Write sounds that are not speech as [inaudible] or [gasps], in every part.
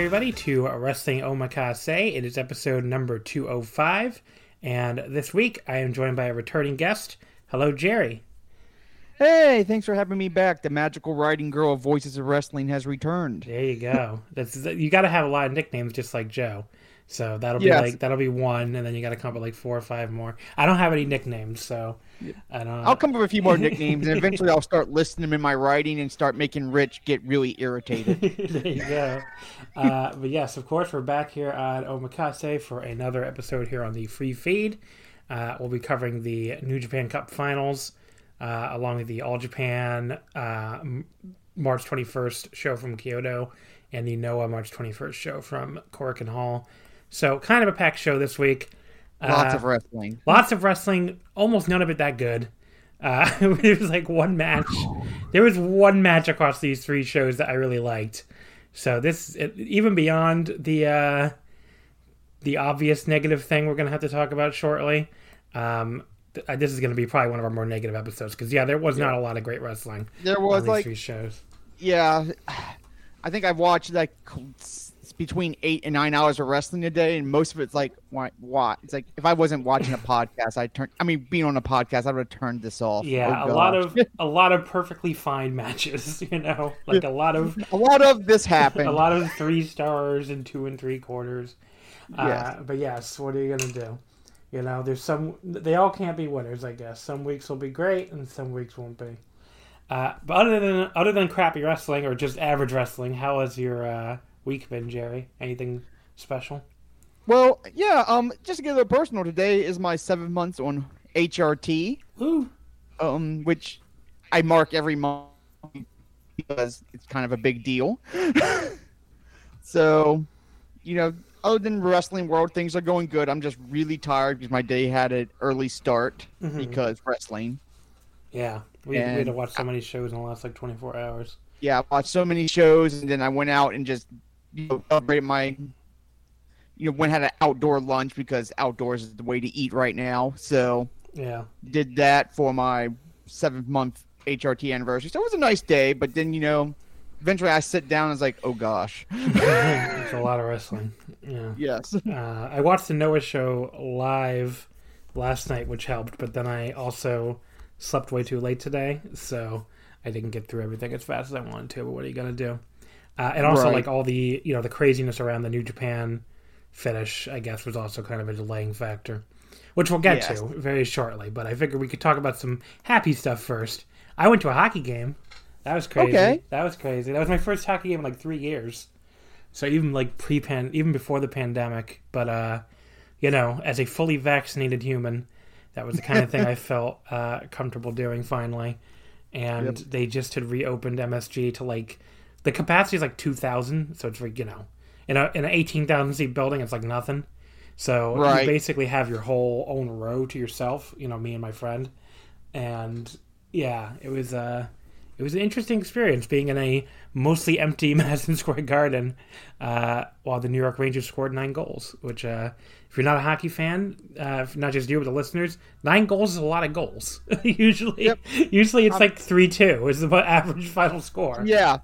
Everybody, to Wrestling Omakase. It is episode number 205, and this week I am joined by a returning guest. Hello, Jerry. Hey, thanks for having me back. The magical writing girl of Voices of Wrestling has returned. There you go. [laughs] That's you got to have a lot of nicknames, just like Joe. So that'll be Yes. like that'll be one, and then you got to come up with like four or five more. I don't have any nicknames, so I don't. I'll come up with a few more [laughs] nicknames, and eventually I'll start listing them in my writing and start making Rich get really irritated. [laughs] there you go. Uh, but yes, of course, we're back here on Omakase for another episode here on the free feed. Uh, we'll be covering the New Japan Cup finals, uh, along with the All Japan uh, March 21st show from Kyoto and the Noah March 21st show from Korakuen Hall. So, kind of a packed show this week. Lots Uh, of wrestling. Lots of wrestling, almost none of it that good. Uh, [laughs] it was like one match. There was one match across these three shows that I really liked. So this, it, even beyond the uh, the obvious negative thing we're gonna have to talk about shortly. Um, th- uh, this is gonna be probably one of our more negative episodes because yeah, there was not a lot of great wrestling. There was like, three shows. yeah, [sighs] I think I've watched like between eight and nine hours of wrestling a day, and most of it's like, why? Why? It's like if I wasn't watching a [laughs] podcast, I turn. I mean, being on a podcast, I would have turned this off. Yeah, Oh, a lot of a lot of perfectly fine [laughs] matches. [laughs] You know, like a lot of a lot of this happened. a lot of three stars and two and three quarters. Uh, Yes. but yes, what are you gonna do? You know, there's some. They all can't be winners, I guess. Some weeks will be great, and some weeks won't be. Uh, but other than other than crappy wrestling or just average wrestling, how has your uh, week been, Jerry? Anything special? Well, yeah. Um, just to get a little personal, today is my seven months on HRT. Woo! um, which I mark every month because it's kind of a big deal. [laughs] so, you know, other than wrestling world, things are going good. I'm just really tired because my day had an early start Mhm. because wrestling. Yeah, we, we had to watch so many shows in the last like 24 hours. Yeah, I watched so many shows, and then I went out and just you know, celebrated my. You know, went had an outdoor lunch because outdoors is the way to eat right now. So Yeah, did that for my seventh month HRT anniversary. So it was a nice day, but then you know, eventually I sit down and it's like, oh gosh. [laughs] it's a lot of wrestling. Yeah. yes. Uh, I watched the Noah show live last night, which helped, but then I also slept way too late today, so I didn't get through everything as fast as I wanted to. But what are you gonna do? Uh, and also, Right. like all the you know the craziness around the New Japan finish, I guess, was also kind of a delaying factor, which we'll get Yes. to very shortly. But I figured we could talk about some happy stuff first. I went to a hockey game. That was crazy. Okay. That was crazy. That was my first hockey game in like three years. So even like pre pan, even before the pandemic, but uh, you know, as a fully vaccinated human, that was the kind of thing I [laughs] felt uh, comfortable doing finally. And Yep. they just had reopened MSG to like the capacity is like two thousand, so it's like you know, in a in an eighteen thousand seat building, it's like nothing. So Right. you basically have your whole own row to yourself. You know, me and my friend, and yeah, it was uh, it was an interesting experience being in a mostly empty [laughs] Madison Square Garden uh, while the New York Rangers scored nine goals. Which, uh, if you're not a hockey fan, uh, not just you but the listeners, nine goals is a lot of goals. [laughs] usually, Yep. usually it's Um, like three two is the [laughs] average final score. Yeah,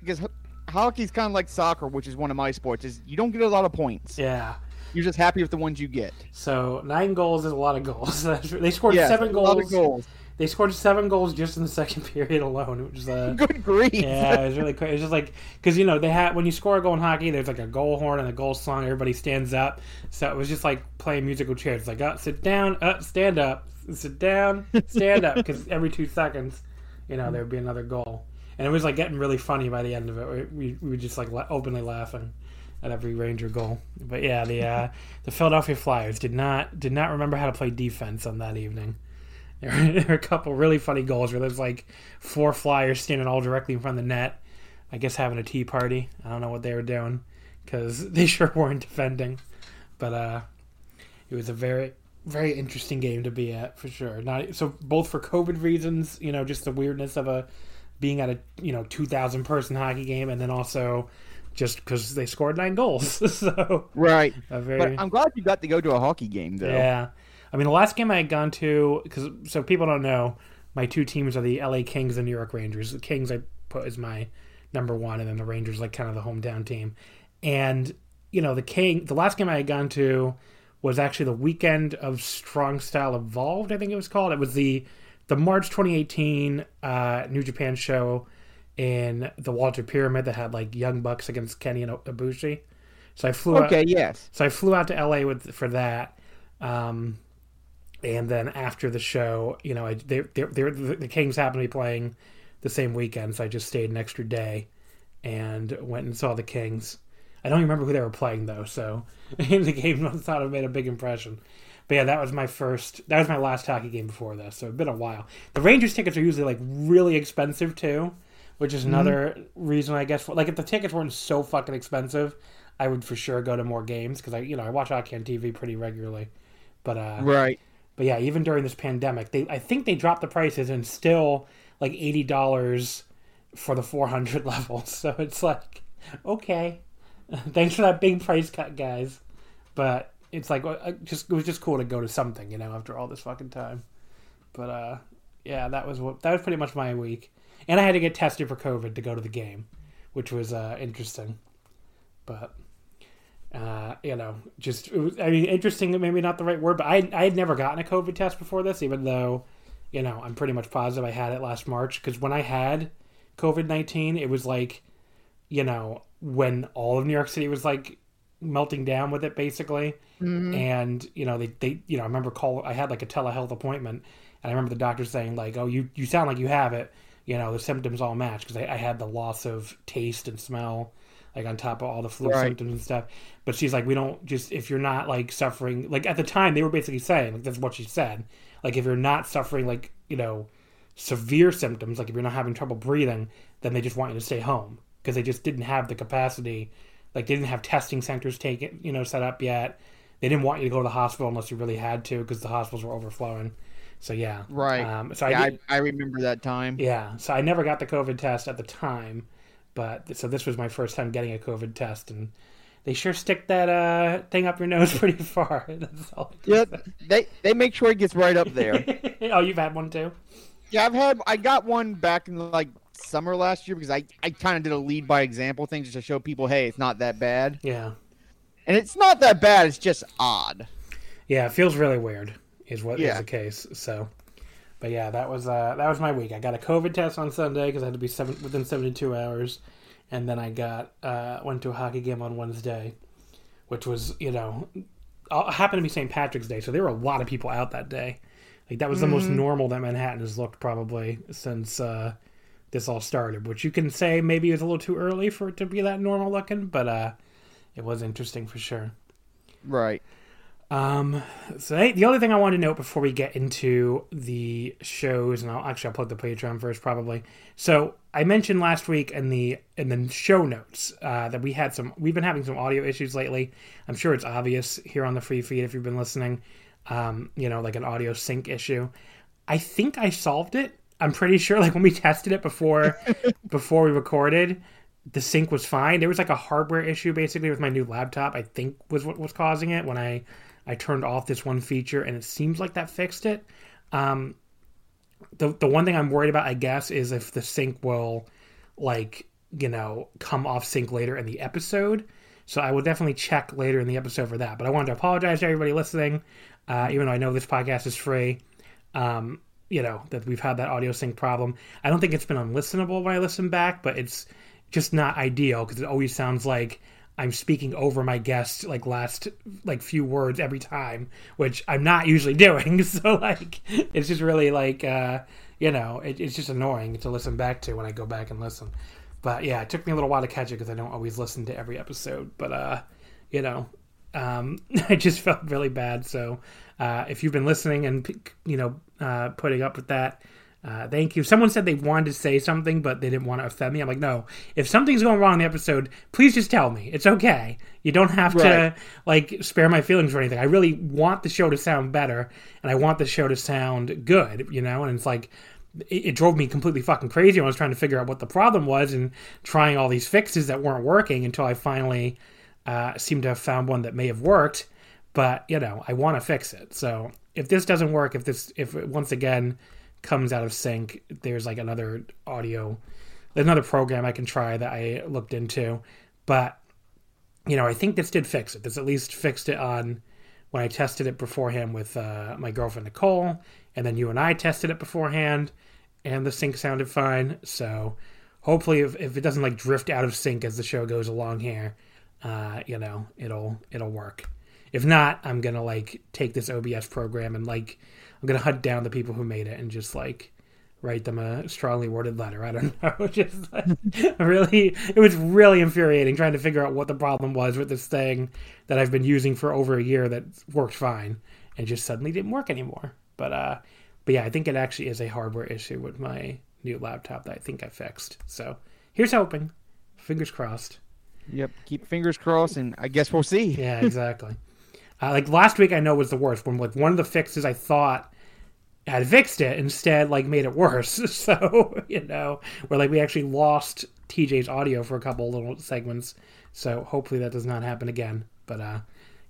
because ho- hockey's kind of like soccer, which is one of my sports. Is you don't get a lot of points. Yeah. You're just happy with the ones you get. So nine goals is a lot of goals. they scored Yeah, seven a lot of goals. goals. They scored seven goals just in the second [laughs] period alone, which is uh, [laughs] Good grief! yeah, it was really quick. It's just like because you know they had when you score a goal in hockey, there's like a goal horn and a goal song. Everybody stands up, so it was just like playing musical chairs. It's like up, sit down, up, stand up, sit down, stand up, because [laughs] every two seconds, you know, there would be another goal, and it was like getting really funny by the end of it. We we were just like la- openly laughing at every Ranger goal. But yeah, the uh, the Philadelphia Flyers did not did not remember how to play defense on that evening. There were, [laughs] there were a couple really funny goals where there's like four Flyers standing all directly in front of the net. I guess having a tea party. I don't know what they were doing because [laughs] they sure weren't defending. But uh, it was a very very interesting game to be at for sure. Not so both for COVID reasons, you know, just the weirdness of a being at a you know two thousand person hockey game, and then also just because they scored nine goals. [laughs] so right. very But I'm glad you got to go to a hockey game, though. yeah. I mean, the last game I had gone to, because so people don't know, my two teams are the LA Kings and New York Rangers. The Kings I put as my number one, and then the Rangers like kind of the hometown team. And you know, the King, the last game I had gone to was actually the weekend of Strong Style Evolved. I think it was called. It was the the March 2018 uh, New Japan show in the Walter Pyramid that had like Young Bucks against Kenny and Ibushi. So I flew out. Okay. Yes. So I flew out to LA with for that, um, and then after the show, you know, I they, they, they, the Kings happened to be playing the same weekend, so I just stayed an extra day and went and saw the Kings. I don't even remember who they were playing though, so [laughs] the game must not have made a big impression. But yeah, that was my first. That was my last hockey game before this, so it's been a while. The Rangers tickets are usually like really expensive too, which is another reason I guess. For, like if the tickets weren't so fucking expensive, I would for sure go to more games because I, you know, I watch hockey on TV pretty regularly. But uh, Right. But yeah, even during this pandemic, they I think they dropped the prices and still like eighty dollars for the four hundred [laughs] level. So it's like, okay, [laughs] thanks for that big price cut, guys. But it's like uh, just it was just cool to go to something, you know, after all this fucking time. But uh, yeah, that was what that was pretty much my week, and I had to get tested for COVID to go to the game, which was uh, interesting. But uh, you know, just it was, I mean, interesting. Maybe not the right word, but I I had never gotten a COVID test before this, even though you know I'm pretty much positive I had it last March. Because when I had COVID nineteen, it was like you know when all of New York City was like melting down with it, basically. And you know they they you know I remember call I had like a telehealth appointment, and I remember the doctor saying like, oh you you sound like you have it. You know the symptoms all match because I, I had the loss of taste and smell like on top of all the flu Right. symptoms and stuff. But she's like, we don't just if you're not like suffering like at the time they were basically saying like that's what she said. Like if you're not suffering like you know severe symptoms, like if you're not having trouble breathing, then they just want you to stay home because they just didn't have the capacity. Like they didn't have testing centers taken you know set up yet. They didn't want you to go to the hospital unless you really had to because the hospitals were overflowing. So yeah, Right. Um, so yeah, I I, I remember that time. yeah, so I never got the COVID test at the time, but so this was my first time getting a COVID test, and they sure stick that uh, thing up your nose [laughs] pretty far. [laughs] That's all. I Yeah, they they make sure it gets right up there. [laughs] oh, you've had one too. yeah, I've had I got one back in like summer last year because I I kind of did a lead by example thing just to show people, hey, it's not that bad, Yeah, and it's not that bad. It's just odd. yeah, it feels really weird, is what is Yeah. the case. So, but yeah, that was uh, that was my week. I got a COVID test on Sunday because I had to be seven within seventy two hours, and then I got uh, went to a hockey game on Wednesday, which was you know happened to be St. Patrick's Day, so there were a lot of people out that day. Like that was the most normal that Manhattan has looked probably since uh, this all started. Which you can say maybe it was a little too early for it to be that normal looking, but uh, it was interesting for sure. Right. Um, so hey, the only thing I wanted to note before we get into the shows, and I'll actually I'll plug the Patreon first probably. So I mentioned last week in the in the show notes uh, that we had some we've been having some audio issues lately. I'm sure it's obvious here on the free feed if you've been listening. Um, you know, like an audio sync issue. I think I solved it. I'm pretty sure [laughs] like when we tested it before [laughs] before we recorded, the sync was fine. There was like a hardware issue basically with my new laptop. I think was what was causing it when I I turned off this one feature, and it seems like that fixed it. Um, the the one thing I'm worried about, I guess, is if the sync will like you know come off sync later in the episode. So I will definitely check later in the episode for that. But I wanted to apologize to everybody listening, uh, even though I know this podcast is free. Um, you know that we've had that audio sync problem. I don't think it's been unlistenable when I listen back, but it's just not ideal because it always sounds like I'm speaking over my guest like last like few words every time, which I'm not usually [laughs] doing. So like it's just really like uh, you know it, it's just annoying to listen back to when I go back and listen. But yeah, it took me a little while to catch it because I don't always listen to every episode. But uh, you know, um, [laughs] I just felt really bad. So uh, if you've been listening and you know uh, putting up with that, uh, thank you. Someone said they wanted to say something, but they didn't want to offend me. I'm like, no. If something's going wrong in the episode, please just tell me. It's okay. You don't have right. to like spare my feelings or anything. I really want the show to sound better, and I want the show to sound good. You know, and it's like it, it drove me completely fucking crazy when I was trying to figure out what the problem was and trying all these fixes that weren't working until I finally uh, seemed to have found one that may have worked. But you know, I want to fix it. So if this doesn't work, if this, if once again comes out of sync, there's like another audio, there's another program I can try that I looked into. But, you know, I think this did fix it. This at least fixed it on when I tested it beforehand with uh, my girlfriend Nicole, and then you and I tested it beforehand, and the sync sounded fine. So hopefully, if, if it doesn't like drift out of sync as the show goes along here, uh, you know, it'll it'll work. If not, I'm gonna like take this OBS program and like I'm gonna hunt down the people who made it and just like write them a strongly worded letter. I don't [laughs] know. [laughs] just like, [laughs] really, it was really infuriating trying to figure out what the problem was with this thing that I've been using for over a year that worked fine and just suddenly didn't work anymore. But uh, but yeah, I think it actually is a hardware issue with my new laptop that I think I fixed. So here's hoping. Fingers crossed. Yep, keep fingers crossed, and I guess we'll see. Yeah, exactly. Uh, like last week, I know was the worst when like one of the fixes I thought had fixed it instead like made it worse. [laughs] So you know, where like we actually lost TJ's audio for a couple little segments. So hopefully that does not happen again. But uh,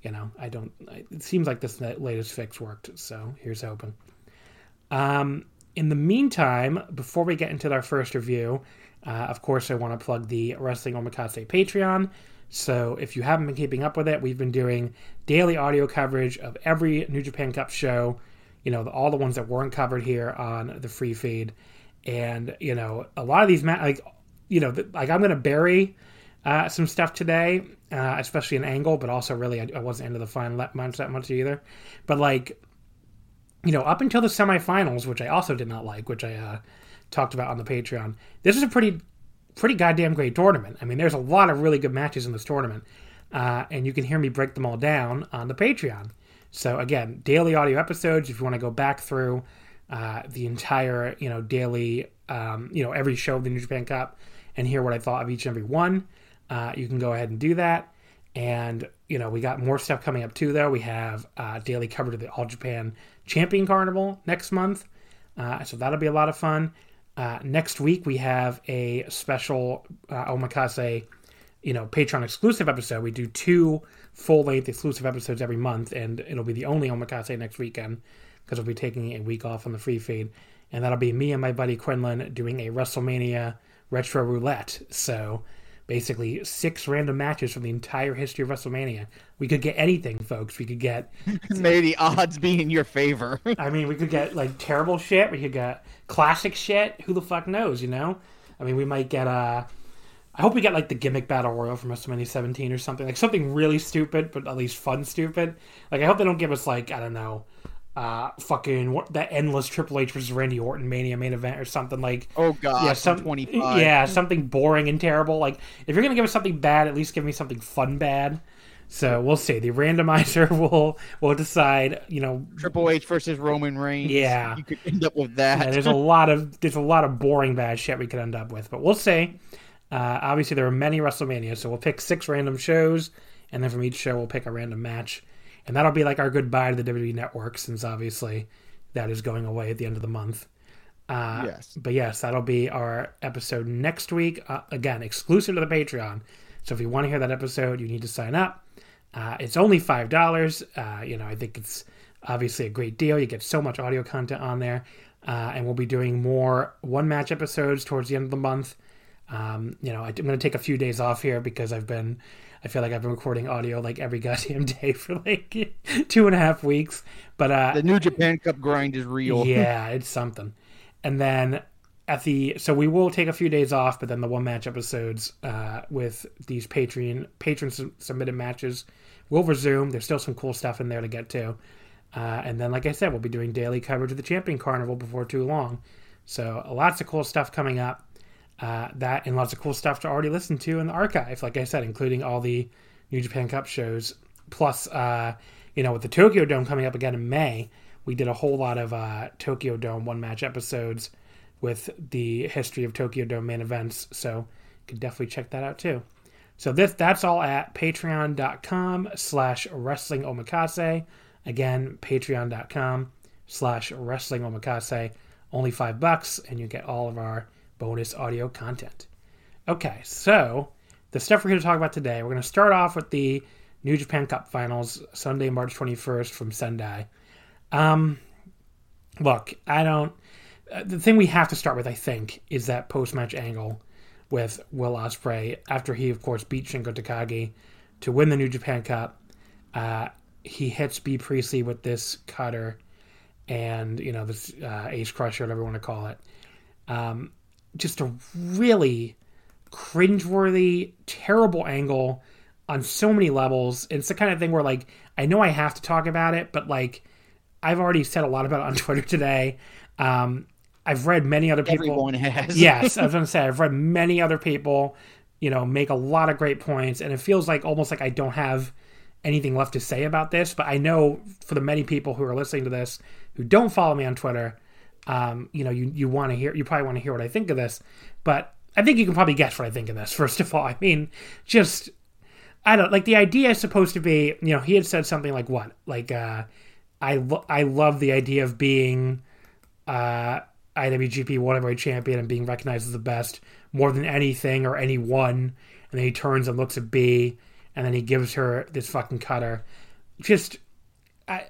you know, I don't. It seems like this latest fix worked. So here's hoping. Um, in the meantime, before we get into our first review, uh, of course, I want to plug the Wrestling Omakase Patreon. So if you haven't been keeping up with it, we've been doing daily audio coverage of every New Japan Cup show. You know, all the ones that weren't covered here on the free feed, and you know, a lot of these ma- like, you know, like I'm gonna bury uh, some stuff today, uh, especially an angle, but also really I, I wasn't into the final match that much either. But like, you know, up until the semifinals, which I also did not like, which I uh, talked about on the Patreon, this is a pretty pretty goddamn great tournament. I mean, there's a lot of really good matches in this tournament, uh, and you can hear me break them all down on the Patreon. So again, daily audio episodes. If you want to go back through uh, the entire, you know, daily, um, you know, every show of the New Japan Cup and hear what I thought of each and every one, uh, you can go ahead and do that. And you know, we got more stuff coming up too. Though we have uh, daily coverage of the All Japan Champion Carnival next month, uh, so that'll be a lot of fun. Uh, next week we have a special uh, Omakase, you know, Patreon exclusive episode. We do two full length exclusive episodes every month, and it'll be the only Omakase next weekend because we'll be taking a week off on the free feed, and that'll be me and my buddy Quinlan doing a WrestleMania retro roulette. So basically six random matches from the entire history of WrestleMania. We could get anything, folks. We could get [laughs] may the odds be in your favor. [laughs] I mean, we could get like terrible shit. We could get classic shit. Who the fuck knows? You know? I mean, we might get uh I hope we get like the gimmick battle royal from WrestleMania 17 or something like something really stupid, but at least fun stupid. Like I hope they don't give us like I don't know uh, fucking what, that endless Triple H versus Randy Orton Mania main event or something like. Oh god, yeah, some, twenty five. Yeah, something boring and terrible. Like if you're gonna give us something bad, at least give me something fun bad. So we'll see. The randomizer [laughs] will will decide. You know, Triple H versus Roman Reigns. Yeah, you could end up with that. Yeah, there's a [laughs] lot of there's a lot of boring bad shit we could end up with, but we'll see. Uh, obviously, there are many WrestleMania, so we'll pick six random shows, and then from each show we'll pick a random match and that'll be like our goodbye to the WWE Network, since obviously that is going away at the end of the month. Uh, Yes. But yes, that'll be our episode next week. Uh, again, exclusive to the Patreon. So if you want to hear that episode, you need to sign up. Uh, it's only five dollars. Uh, you know, I think it's obviously a great deal. You get so much audio content on there, uh, and we'll be doing more one match episodes towards the end of the month. Um, you know, I, am going to take a few days off here because I've been, I feel like I've been recording audio like every [laughs] goddamn day for like two and a half weeks. But uh, The New Japan Cup grind is real. [laughs] yeah, it's something. And then at the so we will take a few days off, but then the one match episodes uh, with these Patreon patron sub- submitted matches will resume. There's still some cool stuff in there to get to. Uh, and then, like I said, we'll be doing daily coverage of the Champion Carnival before too long. So lots of cool stuff coming up. Uh, that and lots of cool stuff to already listen to in the archive. Like I said, including all the New Japan Cup shows. Plus, uh, you know, with the Tokyo Dome coming up again in May, we did a whole lot of uh, Tokyo Dome one match episodes with the history of Tokyo Dome main events. So you can definitely check that out too. So this that's all at patreon.com slash wrestling omakase. Again, patreon.com slash wrestling omakase. Only five bucks, and you get all of our bonus audio content. Okay, so the stuff we're here to talk about today, we're going to start off with the New Japan Cup Finals, Sunday, March 21st from Sendai. Um, look, I don't. Uh, the thing we have to start with, I think, is that post match angle with Will Ospreay after he, of course, beat Shingo Takagi to win the New Japan Cup. Uh, he hits Bea Priestley with this cutter and you know this uh, Ace Crusher, whatever you want to call it. Um, just a really cringeworthy, terrible angle on so many levels. It's the kind of thing where like I know I have to talk about it, but like I've already said a lot about it on [laughs] Twitter today. Um, I've read many other people. Everyone has. [laughs] yes, I [laughs] was gonna say I've read many other people, you know, make a lot of great points, and it feels like almost like I don't have anything left to say about this. But I know for the many people who are listening to this who don't follow me on Twitter, um, you know, you you want to hear, you probably want to hear what I think of this. But I think you can probably guess what I think of this. [laughs] First of all, I mean, just I don't like the idea is supposed to be, you know, he had said something like what, like uh, I lo- I love the idea of being uh, IWGP World Champion and being recognized as the best more than anything or anyone. And then he turns and looks at Bea, and then he gives her this fucking cutter. Just, I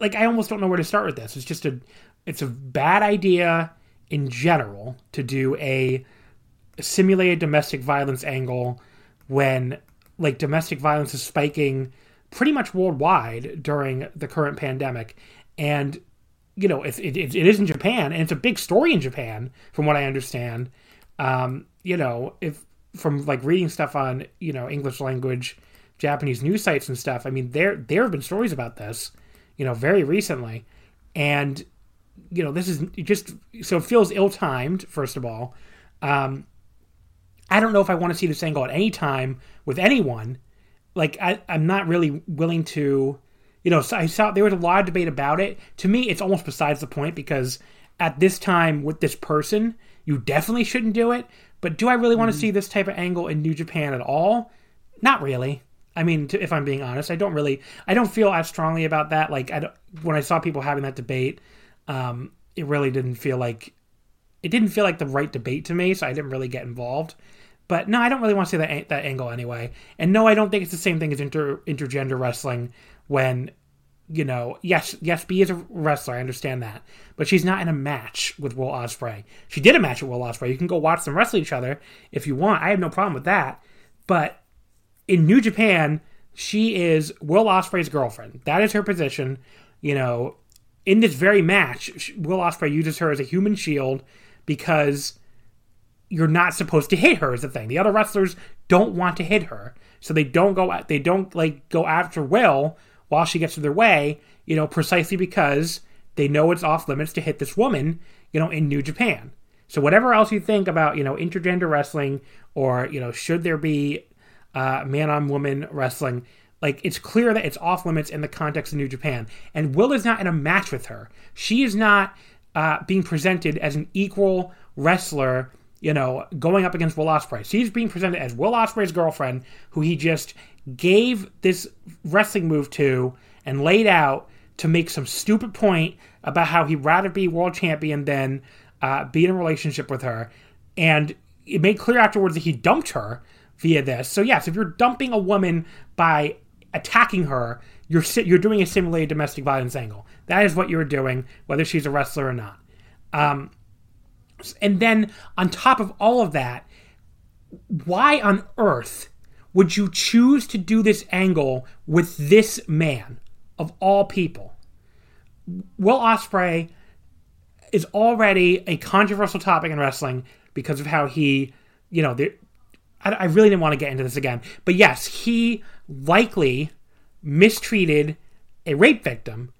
like I almost don't know where to start with this. It's just a, it's a bad idea in general to do a simulated domestic violence angle when like domestic violence is spiking pretty much worldwide during the current pandemic. And you know it, it, it is in japan and it's a big story in japan from what i understand. Um, you know if from like reading stuff on you know english language japanese news sites and stuff i mean there there have been stories about this you know very recently. And you know this is just so it feels ill-timed first of all um, I don't know if I want to see this angle at any time with anyone. Like I, I'm not really willing to, you know. So I saw there was a lot of debate about it. To me, it's almost besides the point because at this time with this person, you definitely shouldn't do it. But do I really want to see this type of angle in New Japan at all? Not really. I mean, to, if I'm being honest, I don't really, I don't feel as strongly about that. Like, I don't, when I saw people having that debate, um, it really didn't feel like, it didn't feel like the right debate to me. So I didn't really get involved. But no, I don't really want to see that that angle anyway. And no, I don't think it's the same thing as inter intergender wrestling. When you know, yes, yes, Bea is a wrestler. I understand that, but she's not in a match with Will Ospreay. She did a match with Will Ospreay. You can go watch them wrestle each other if you want. I have no problem with that. But in New Japan, she is Will Ospreay's girlfriend. That is her position. You know, in this very match, Will Ospreay uses her as a human shield because you're not supposed to hit her is the thing. The other wrestlers don't want to hit her. So they don't go they don't like go after Will while she gets in their way, you know, precisely because they know it's off limits to hit this woman, you know, in New Japan. So whatever else you think about, you know, intergender wrestling or, you know, should there be uh, man on woman wrestling, like it's clear that it's off limits in the context of New Japan. And Will is not in a match with her. She is not uh, being presented as an equal wrestler you know, going up against Will Ospreay. She's being presented as Will Ospreay's girlfriend, who he just gave this wrestling move to and laid out to make some stupid point about how he'd rather be world champion than uh, be in a relationship with her, and it made clear afterwards that he dumped her via this. So yes, if you're dumping a woman by attacking her, you're you're doing a simulated domestic violence angle. That is what you're doing, whether she's a wrestler or not. Um, and then on top of all of that, why on earth would you choose to do this angle with this man of all people? Will Ospreay is already a controversial topic in wrestling because of how he, you know, the, I, I really didn't want to get into this again, but yes, he likely mistreated a rape victim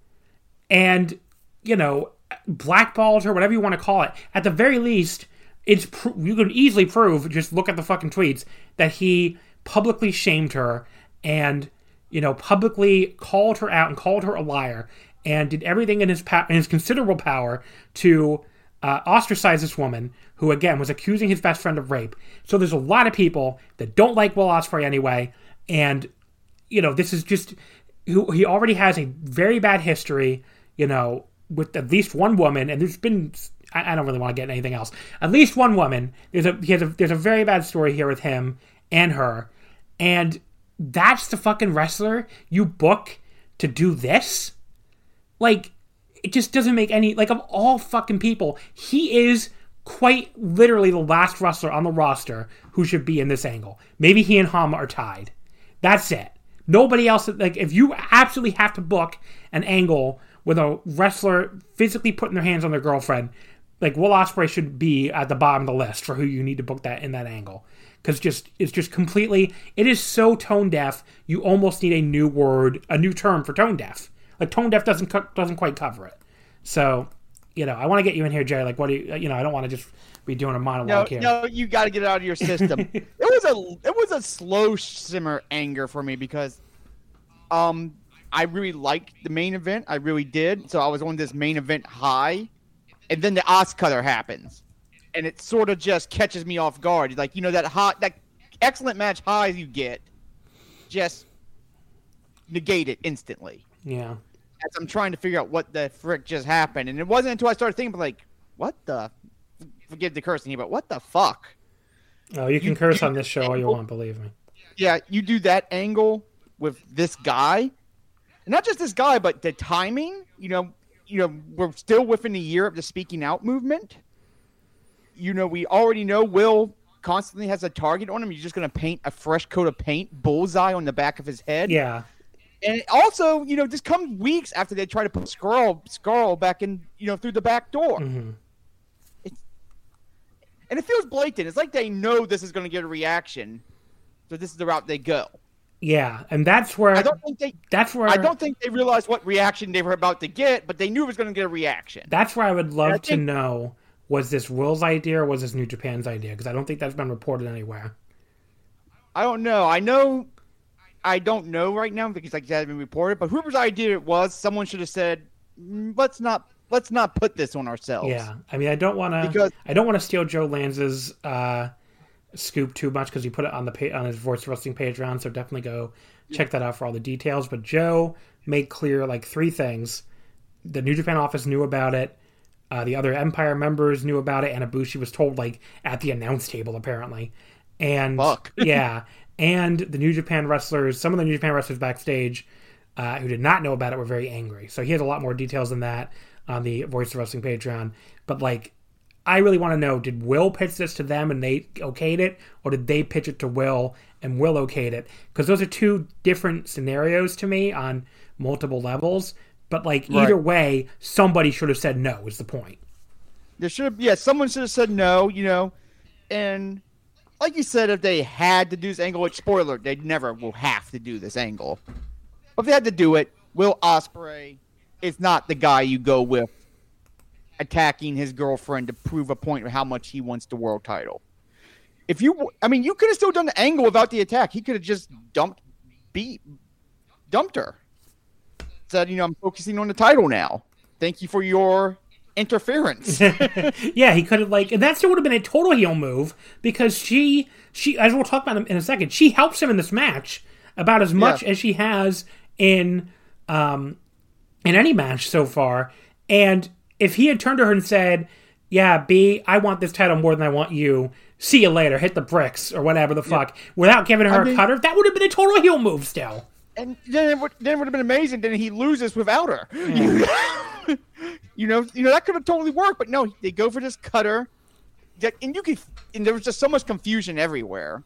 and, you know, blackballed her, whatever you want to call it. At the very least, it's you can easily prove. Just look at the fucking tweets that he publicly shamed her and you know publicly called her out and called her a liar and did everything in his in his considerable power to uh, ostracize this woman who again was accusing his best friend of rape. So there's a lot of people that don't like Will Ospreay anyway, and you know this is just who he already has a very bad history. You know with at least one woman, and there's been I, don't really want to get anything else. At least one woman. There's a, he has a there's a very bad story here with him and her, and that's the fucking wrestler you book to do this. Like, it just doesn't make any like of all fucking people, he is quite literally the last wrestler on the roster who should be in this angle. Maybe he and Hama are tied. That's it. Nobody else like if you absolutely have to book an angle with a wrestler physically putting their hands on their girlfriend, like Will Ospreay should be at the bottom of the list for who you need to book that in that angle. Because just it's just completely it is so tone deaf. You almost need a new word, a new term for tone deaf. Like tone deaf doesn't co- doesn't quite cover it. So, you know, I want to get you in here, Jerry. Like, what do you? You know, I don't want to just be doing a monologue no, here. No, you got to get it out of your system. it [laughs] was a it was a slow simmer anger for me because, um, I really liked the main event. I really did. So I was on this main event high, and then the OsCutter happens, and it sort of just catches me off guard. Like you know that hot, that excellent match high you get, just negate it instantly. Yeah. As I'm trying to figure out what the frick just happened, and it wasn't until I started thinking, like, what the, forgive the cursing here, but what the fuck? Oh, you can you, curse on this show all you want, believe me. Yeah, you do that angle with this guy, not just this guy, but the timing. You know, you know, we're still within a year of the speaking out movement. You know, we already know Will constantly has a target on him. You're just going to paint a fresh coat of paint, bullseye on the back of his head. Yeah. And also, you know, just come weeks after they try to put Scurll, Scurll back in, you know, through the back door. Mm-hmm. And it feels blatant. It's like they know this is going to get a reaction, so this is the route they go. Yeah, and that's where I don't think they. That's where I don't think they realized what reaction they were about to get, but they knew it was going to get a reaction. That's where I would love I to think, know: was this Will's idea or was this New Japan's idea? Because I don't think that's been reported anywhere. I don't know. I know. I don't know right now because like it hasn't been reported. But whoever's idea it was, someone should have said, mm, "Let's not let's not put this on ourselves." Yeah, I mean, I don't want to because I don't want to steal Joe Lanza's uh, scoop too much because he put it on the pa- on his Voice Wrestling page Patreon. So definitely go check that out for all the details. But Joe made clear like three things: the New Japan office knew about it, uh, the other Empire members knew about it, and Ibushi was told like at the announce table apparently. And [laughs] yeah, [laughs] and the New Japan wrestlers, some of the New Japan wrestlers backstage uh, who did not know about it were very angry. So he has a lot more details than that on the Voice of Wrestling Patreon. But like I really want to know did Will pitch this to them and they okayed it, or did they pitch it to Will and Will okayed it? Because those are two different scenarios to me on multiple levels. But like right. either way, somebody should have said no. Is the point? There should have, yeah, someone should have said no. You know, and like you said, if they had to do this angle, which spoiler, they never will have to do this angle. But if they had to do it, Will Ospreay is not the guy you go with attacking his girlfriend to prove a point of how much he wants the world title. If you, I mean, you could have still done the angle without the attack. He could have just dumped, beat, dumped her. Said, you know, I'm focusing on the title now. Thank you for your interference. [laughs] yeah, he could have like, and that still would have been a total heel move because she, she, as we'll talk about in a second, she helps him in this match about as much yeah. as she has in, um, in any match so far, and if he had turned to her and said, yeah, Bea, I want this title more than I want you. See you later. Hit the bricks or whatever the fuck. Without giving her I mean- a cutter, that would have been a total heel move still. And then it would, then it would have been amazing. Then he loses without her. [laughs] you know, you know that could have totally worked. But no, they go for this cutter. That, and you could, and there was just so much confusion everywhere.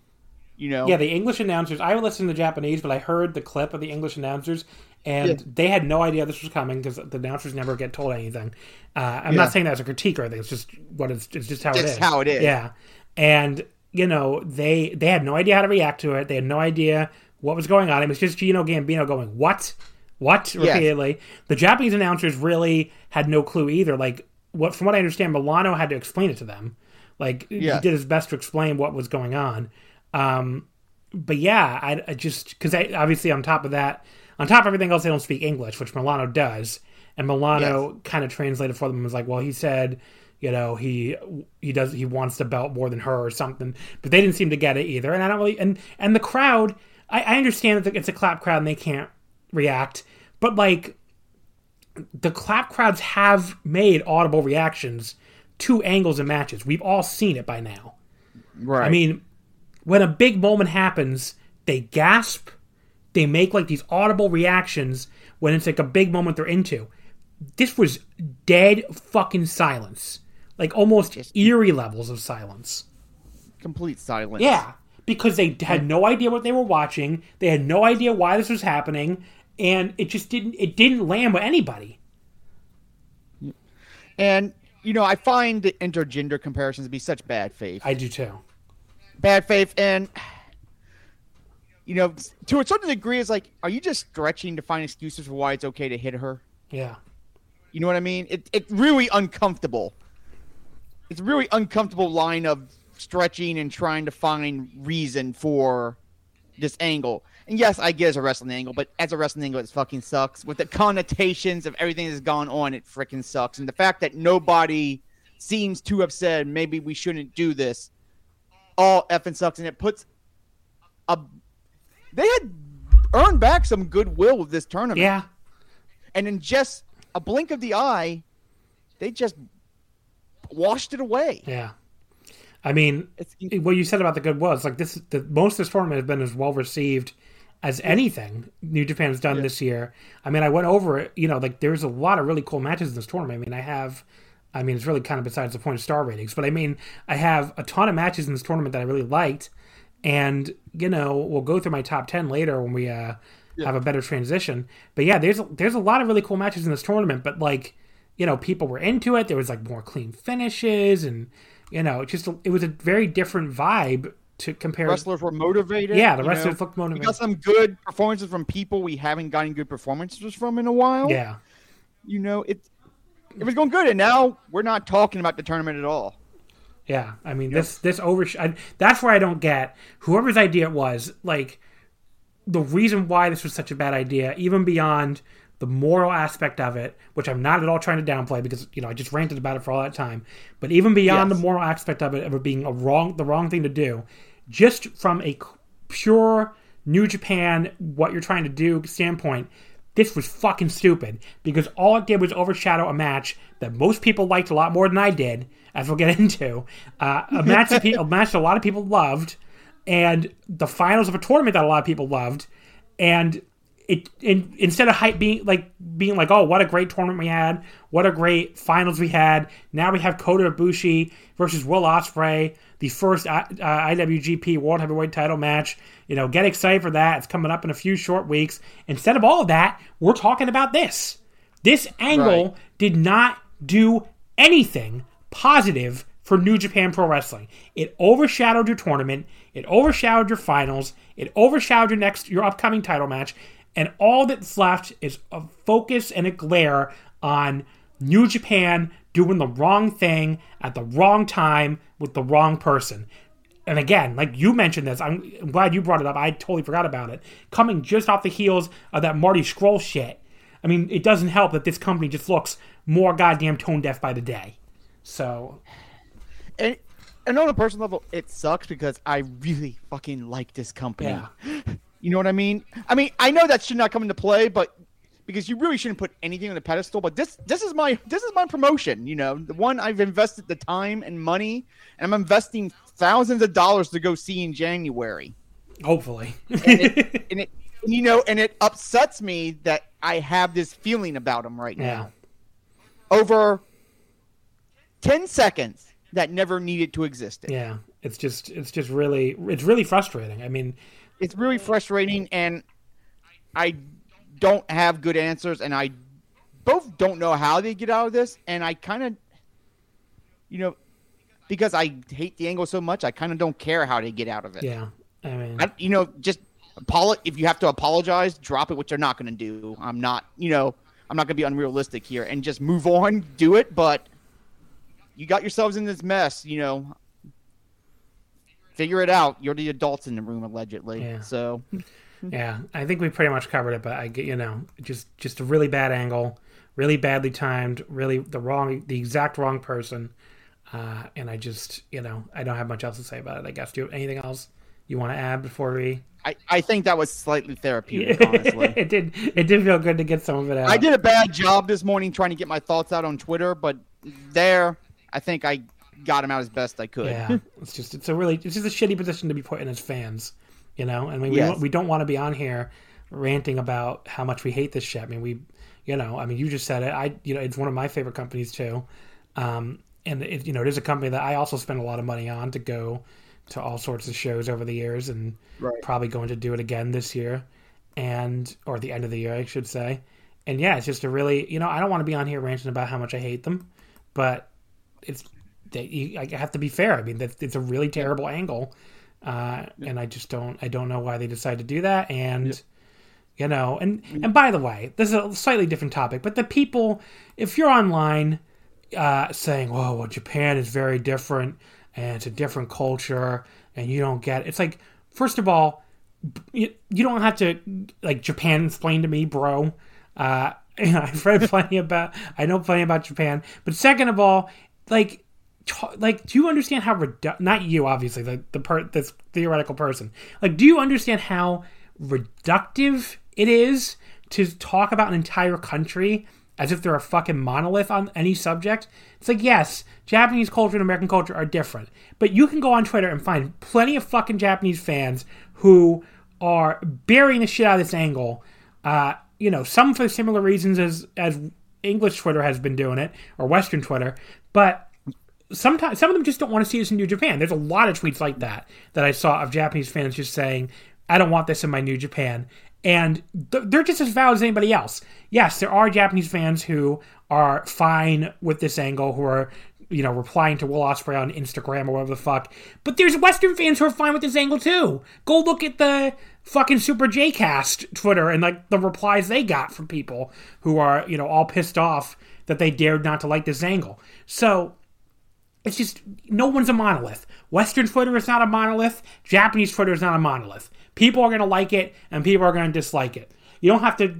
You know. Yeah, the English announcers. I listened to the Japanese, but I heard the clip of the English announcers, and Yeah. they had no idea this was coming because the announcers never get told anything. Uh, I'm Yeah. not saying that as a critique or anything. It's just what it's, it's just how it Just is. how it is. Yeah, and you know they they had no idea how to react to it. They had no idea what was going on. It was just Gino Gambino going what, what Yes. repeatedly. The Japanese announcers really had no clue either. Like what from what I understand, Milano had to explain it to them. Like he did his best to explain what was going on. Um, but yeah, I, I just because obviously on top of that, on top of everything else, they don't speak English, which Milano does, and Milano kind of translated for them and was like, well, he said, you know, he he does he wants the belt more than her or something, but they didn't seem to get it either, and I don't really and and the crowd, I, I understand that it's a clap crowd and they can't react, but like the clap crowds have made audible reactions to angles and matches. We've all seen it by now. Right. I mean, when a big moment happens, they gasp, they make like these audible reactions when it's like a big moment they're into. This was dead fucking silence. Like almost Just eerie levels of silence. complete silence. Yeah, because they had no idea what they were watching. They had no idea why this was happening, and it just didn't it didn't land with anybody. And you know, I find the intergender comparisons to be such bad faith. I do too. bad faith and you know to a certain degree it's like are you just stretching to find excuses for why it's okay to hit her? Yeah. you know what i mean? It, it's really uncomfortable. It's a really uncomfortable line of stretching and trying to find reason for this angle. And yes i get as a wrestling angle but as a wrestling angle it fucking sucks. With the connotations of everything that's gone on it freaking sucks. And the fact that nobody seems to have said maybe we shouldn't do this all effing sucks, and it puts a. They had earned back some goodwill with this tournament, Yeah. and in just a blink of the eye, they just washed it away. Yeah. I mean, It's what you said about the good was like this. The most of this tournament has been as well received as anything New Japan's done this year. I mean, I went over it. You know, like there's a lot of really cool matches in this tournament. I mean, I have. I mean, it's really kind of besides the point of star ratings, but I mean, I have a ton of matches in this tournament that I really liked, and you know, we'll go through my top ten later when we uh, have a better transition. But yeah, there's there's a lot of really cool matches in this tournament, but like, you know, people were into it. There was like more clean finishes, and you know, it just it was a very different vibe to compare. wrestlers were motivated. Yeah, the wrestlers know. looked We motivated. got some good performances from people we haven't gotten good performances from in a while. Yeah, you know it. It was going good, and now we're not talking about the tournament at all. Yeah. I mean, this this over. That's where I don't get whoever's idea it was. Like the reason why this was such a bad idea, even beyond the moral aspect of it, which I'm not at all trying to downplay because you know I just ranted about it for all that time. But even beyond Yes. the moral aspect of it, of it being a wrong, the wrong thing to do, just from a pure New Japan, what you're trying to do standpoint, this was fucking stupid because all it did was overshadow a match that most people liked a lot more than I did, as we'll get into. Uh, a match that pe- a match that a lot of people loved, and the finals of a tournament that a lot of people loved, and it in, instead of hype being like being like, oh, what a great tournament we had, what a great finals we had. Now we have Kota Ibushi versus Will Ospreay, the first uh, IWGP World Heavyweight Title match. You know, get excited for that. It's coming up in a few short weeks. Instead of all of that, we're talking about this. This angle Right. did not do anything positive for New Japan Pro Wrestling. It overshadowed your tournament, it overshadowed your finals, it overshadowed your next your upcoming title match, and all that's left is a focus and a glare on New Japan doing the wrong thing at the wrong time with the wrong person. And again, like you mentioned this, I'm, glad you brought it up. I totally forgot about it. Coming just off the heels of that Marty Scurll shit. I mean, it doesn't help that this company just looks more goddamn tone deaf by the day. So, And, and on a personal level, it sucks because I really fucking like this company. yeah. [gasps] You know what I mean? I mean, I know that should not come into play, but because you really shouldn't put anything on the pedestal. But this this is my this is my promotion. You know, the one I've invested the time and money, and I'm investing thousands of dollars to go see in January. Hopefully, and, it, [laughs] and it you know, and it upsets me that I have this feeling about him right yeah. now. Over ten seconds that never needed to exist. Yeah, it's just it's just really it's really frustrating. I mean, it's really frustrating, and I don't have good answers, and I both don't know how they get out of this, and I kind of, you know, because I hate the angle so much, I kind of don't care how they get out of it. Yeah, I mean, I, you know, just apolo- if you have to apologize, drop it, which they're not going to do. I'm not, you know, I'm not going to be unrealistic here, and just move on, do it, but you got yourselves in this mess, you know. Figure it out. You're the adults in the room, allegedly. Yeah. So, [laughs] yeah, I think we pretty much covered it, but I get you know just just a really bad angle, really badly timed, really the wrong, the exact wrong person, uh, and I just you know I don't have much else to say about it. I guess. Do you have anything else you want to add before we? I, I think that was slightly therapeutic, [laughs] honestly. it did it did feel good to get some of it out. I did a bad job this morning trying to get my thoughts out on Twitter, but there, I think I got him out as best I could. Yeah, [laughs] it's just it's a really it's just a shitty position to be put in as fans, you know. I mean, we Yes. don't, we don't want to be on here ranting about how much we hate this shit. I mean, we, you know, I mean, you just said it. I, you know, it's one of my favorite companies too, um, and it, you know, it is a company that I also spend a lot of money on to go to all sorts of shows over the years, and Right. probably going to do it again this year, and or the end of the year, I should say. And yeah, it's just a really, you know, I don't want to be on here ranting about how much I hate them, but it's they, you, I have to be fair. I mean, that it's a really terrible angle, uh, and I just don't I don't know why they decided to do that. And you know, and and by the way, this is a slightly different topic, but the people, if you're online uh, saying, "Whoa, well, Japan is very different and it's a different culture," and you don't get it's like, first of all, you, you don't have to like Japan explain to me, bro. Uh, [laughs] I've read plenty about I know plenty about Japan, but second of all, like like do you understand how redu- not you obviously the the per- this theoretical person. Like do you understand how reductive it is to talk about an entire country as if they're a fucking monolith on any subject? It's like yes japanese culture and american culture are different but you can go on twitter and find plenty of fucking japanese fans who are burying the shit out of this angle uh, you know some for similar reasons as as english twitter has been doing it or western twitter but sometimes some of them just don't want to see this in New Japan. There's a lot of tweets like that that I saw of Japanese fans just saying, "I don't want this in my New Japan," and th- they're just as valid as anybody else. Yes, there are Japanese fans who are fine with this angle, who are you know replying to Will Ospreay on Instagram or whatever the fuck. But there's Western fans who are fine with this angle too. Go look at the fucking Super J Cast Twitter and like the replies they got from people who are you know all pissed off that they dared not to like this angle. So it's just no one's a monolith. Western Twitter is not a monolith. Japanese Twitter is not a monolith. People are going to like it and people are going to dislike it. You don't have to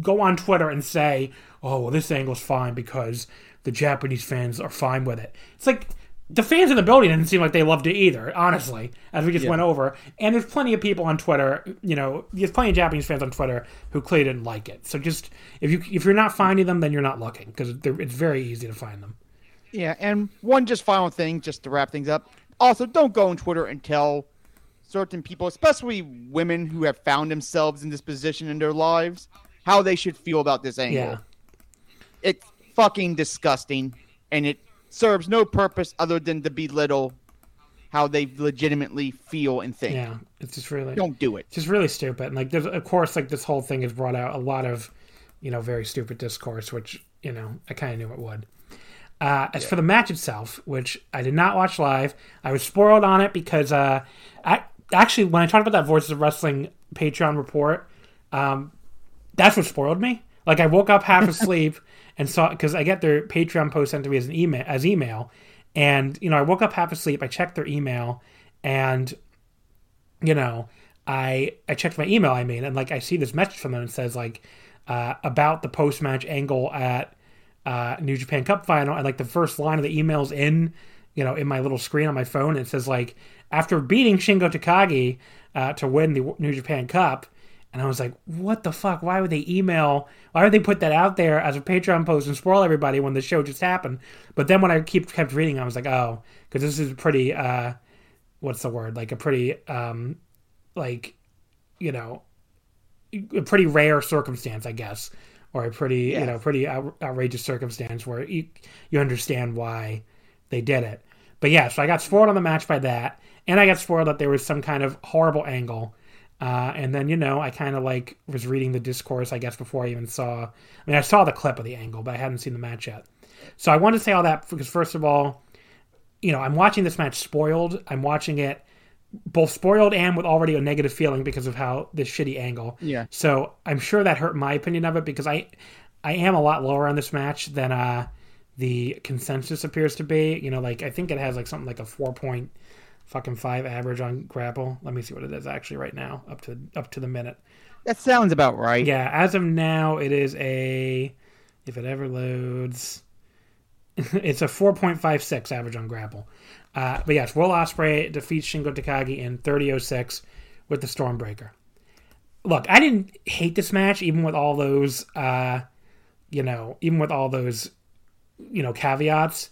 go on Twitter and say, "Oh, well, this angle's fine because the Japanese fans are fine with it." It's like the fans in the building didn't seem like they loved it either. Honestly, as we just went over, and there's plenty of people on Twitter. You know, there's plenty of Japanese fans on Twitter who clearly didn't like it. So just if you if you're not finding them, then you're not looking because it's very easy to find them. Yeah, and one just final thing, just to wrap things up. Also, don't go on Twitter and tell certain people, especially women who have found themselves in this position in their lives, how they should feel about this angle. Yeah. It's fucking disgusting, and it serves no purpose other than to belittle how they legitimately feel and think. Yeah, it's just really Don't do it. it's just really stupid. And like, there's of course like this whole thing has brought out a lot of, you know, very stupid discourse, which you know I kind of knew it would. Uh, as for the match itself, which I did not watch live, I was spoiled on it because uh, I actually when I talked about that Voices of Wrestling Patreon report, um, that's what spoiled me. Like I woke up half asleep and saw because I get their Patreon post sent to me as an email as email, and you know I woke up half asleep. I checked their email, and you know I I checked my email. I mean, and like I see this message from them and says like uh, about the post match angle at uh, New Japan Cup final, and like the first line of the emails in you know in my little screen on my phone, it says like after beating Shingo Takagi uh, to win the New Japan Cup. And I was like, what the fuck? Why would they email? Why would they put that out there as a Patreon post and spoil everybody when the show just happened? But then when I keep kept reading, I was like, oh, because this is a pretty, uh, what's the word? Like a pretty, um, like, you know, a pretty rare circumstance, I guess, or a pretty, Yeah. you know, pretty out, outrageous circumstance where you, you understand why they did it. But yeah, so I got spoiled on the match by that, and I got spoiled that there was some kind of horrible angle. Uh, and then you know, I kind of like was reading the discourse, I guess, before I even saw. I mean, I saw the clip of the angle, but I hadn't seen the match yet. So I wanted to say all that because first of all, you know, I'm watching this match spoiled. I'm watching it both spoiled and with already a negative feeling because of how this shitty angle. Yeah. So I'm sure that hurt my opinion of it because I, I am a lot lower on this match than uh, the consensus appears to be. You know, like I think it has like something like a four point fucking five average on grapple. Let me see what it is actually right now, up to up to the minute. That sounds about right. Yeah, as of now, it is a if it ever loads, [laughs] it's a 4.56 average on grapple. Uh, but yes, Will Ospreay defeats Shingo Takagi in 30:06 with the Stormbreaker. Look, I didn't hate this match, even with all those, uh, you know, even with all those, you know, caveats.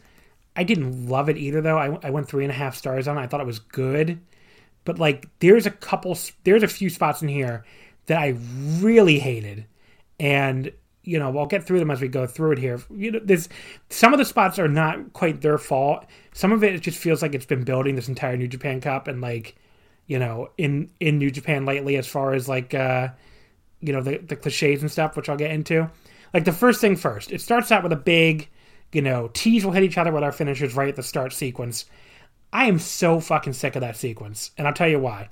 I didn't love it either, though. I, I went three and a half stars on it. I thought it was good, but like, there's a couple, there's a few spots in here that I really hated, and you know, I'll get through them as we go through it here. You know, there's some of the spots are not quite their fault. Some of it, it just feels like it's been building this entire New Japan Cup, and like, you know, in in New Japan lately, as far as like, uh, you know, the the cliches and stuff, which I'll get into. Like the first thing first, it starts out with a big, you know, tease will hit each other with our finishers right at the start sequence. I am so fucking sick of that sequence, and I'll tell you why.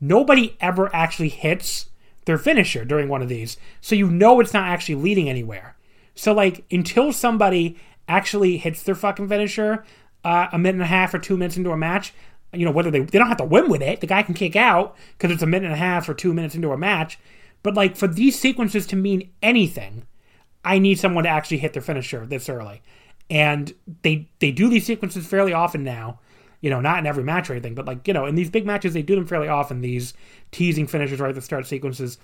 Nobody ever actually hits their finisher during one of these, so you know it's not actually leading anywhere. So like until somebody actually hits their fucking finisher uh, a minute and a half or two minutes into a match, you know whether they they don't have to win with it, the guy can kick out because it's a minute and a half or two minutes into a match. But like for these sequences to mean anything, I need someone to actually hit their finisher this early. And they they do these sequences fairly often now. You know, not in every match or anything, but like, you know, in these big matches they do them fairly often, these teasing finishes right at the start sequences.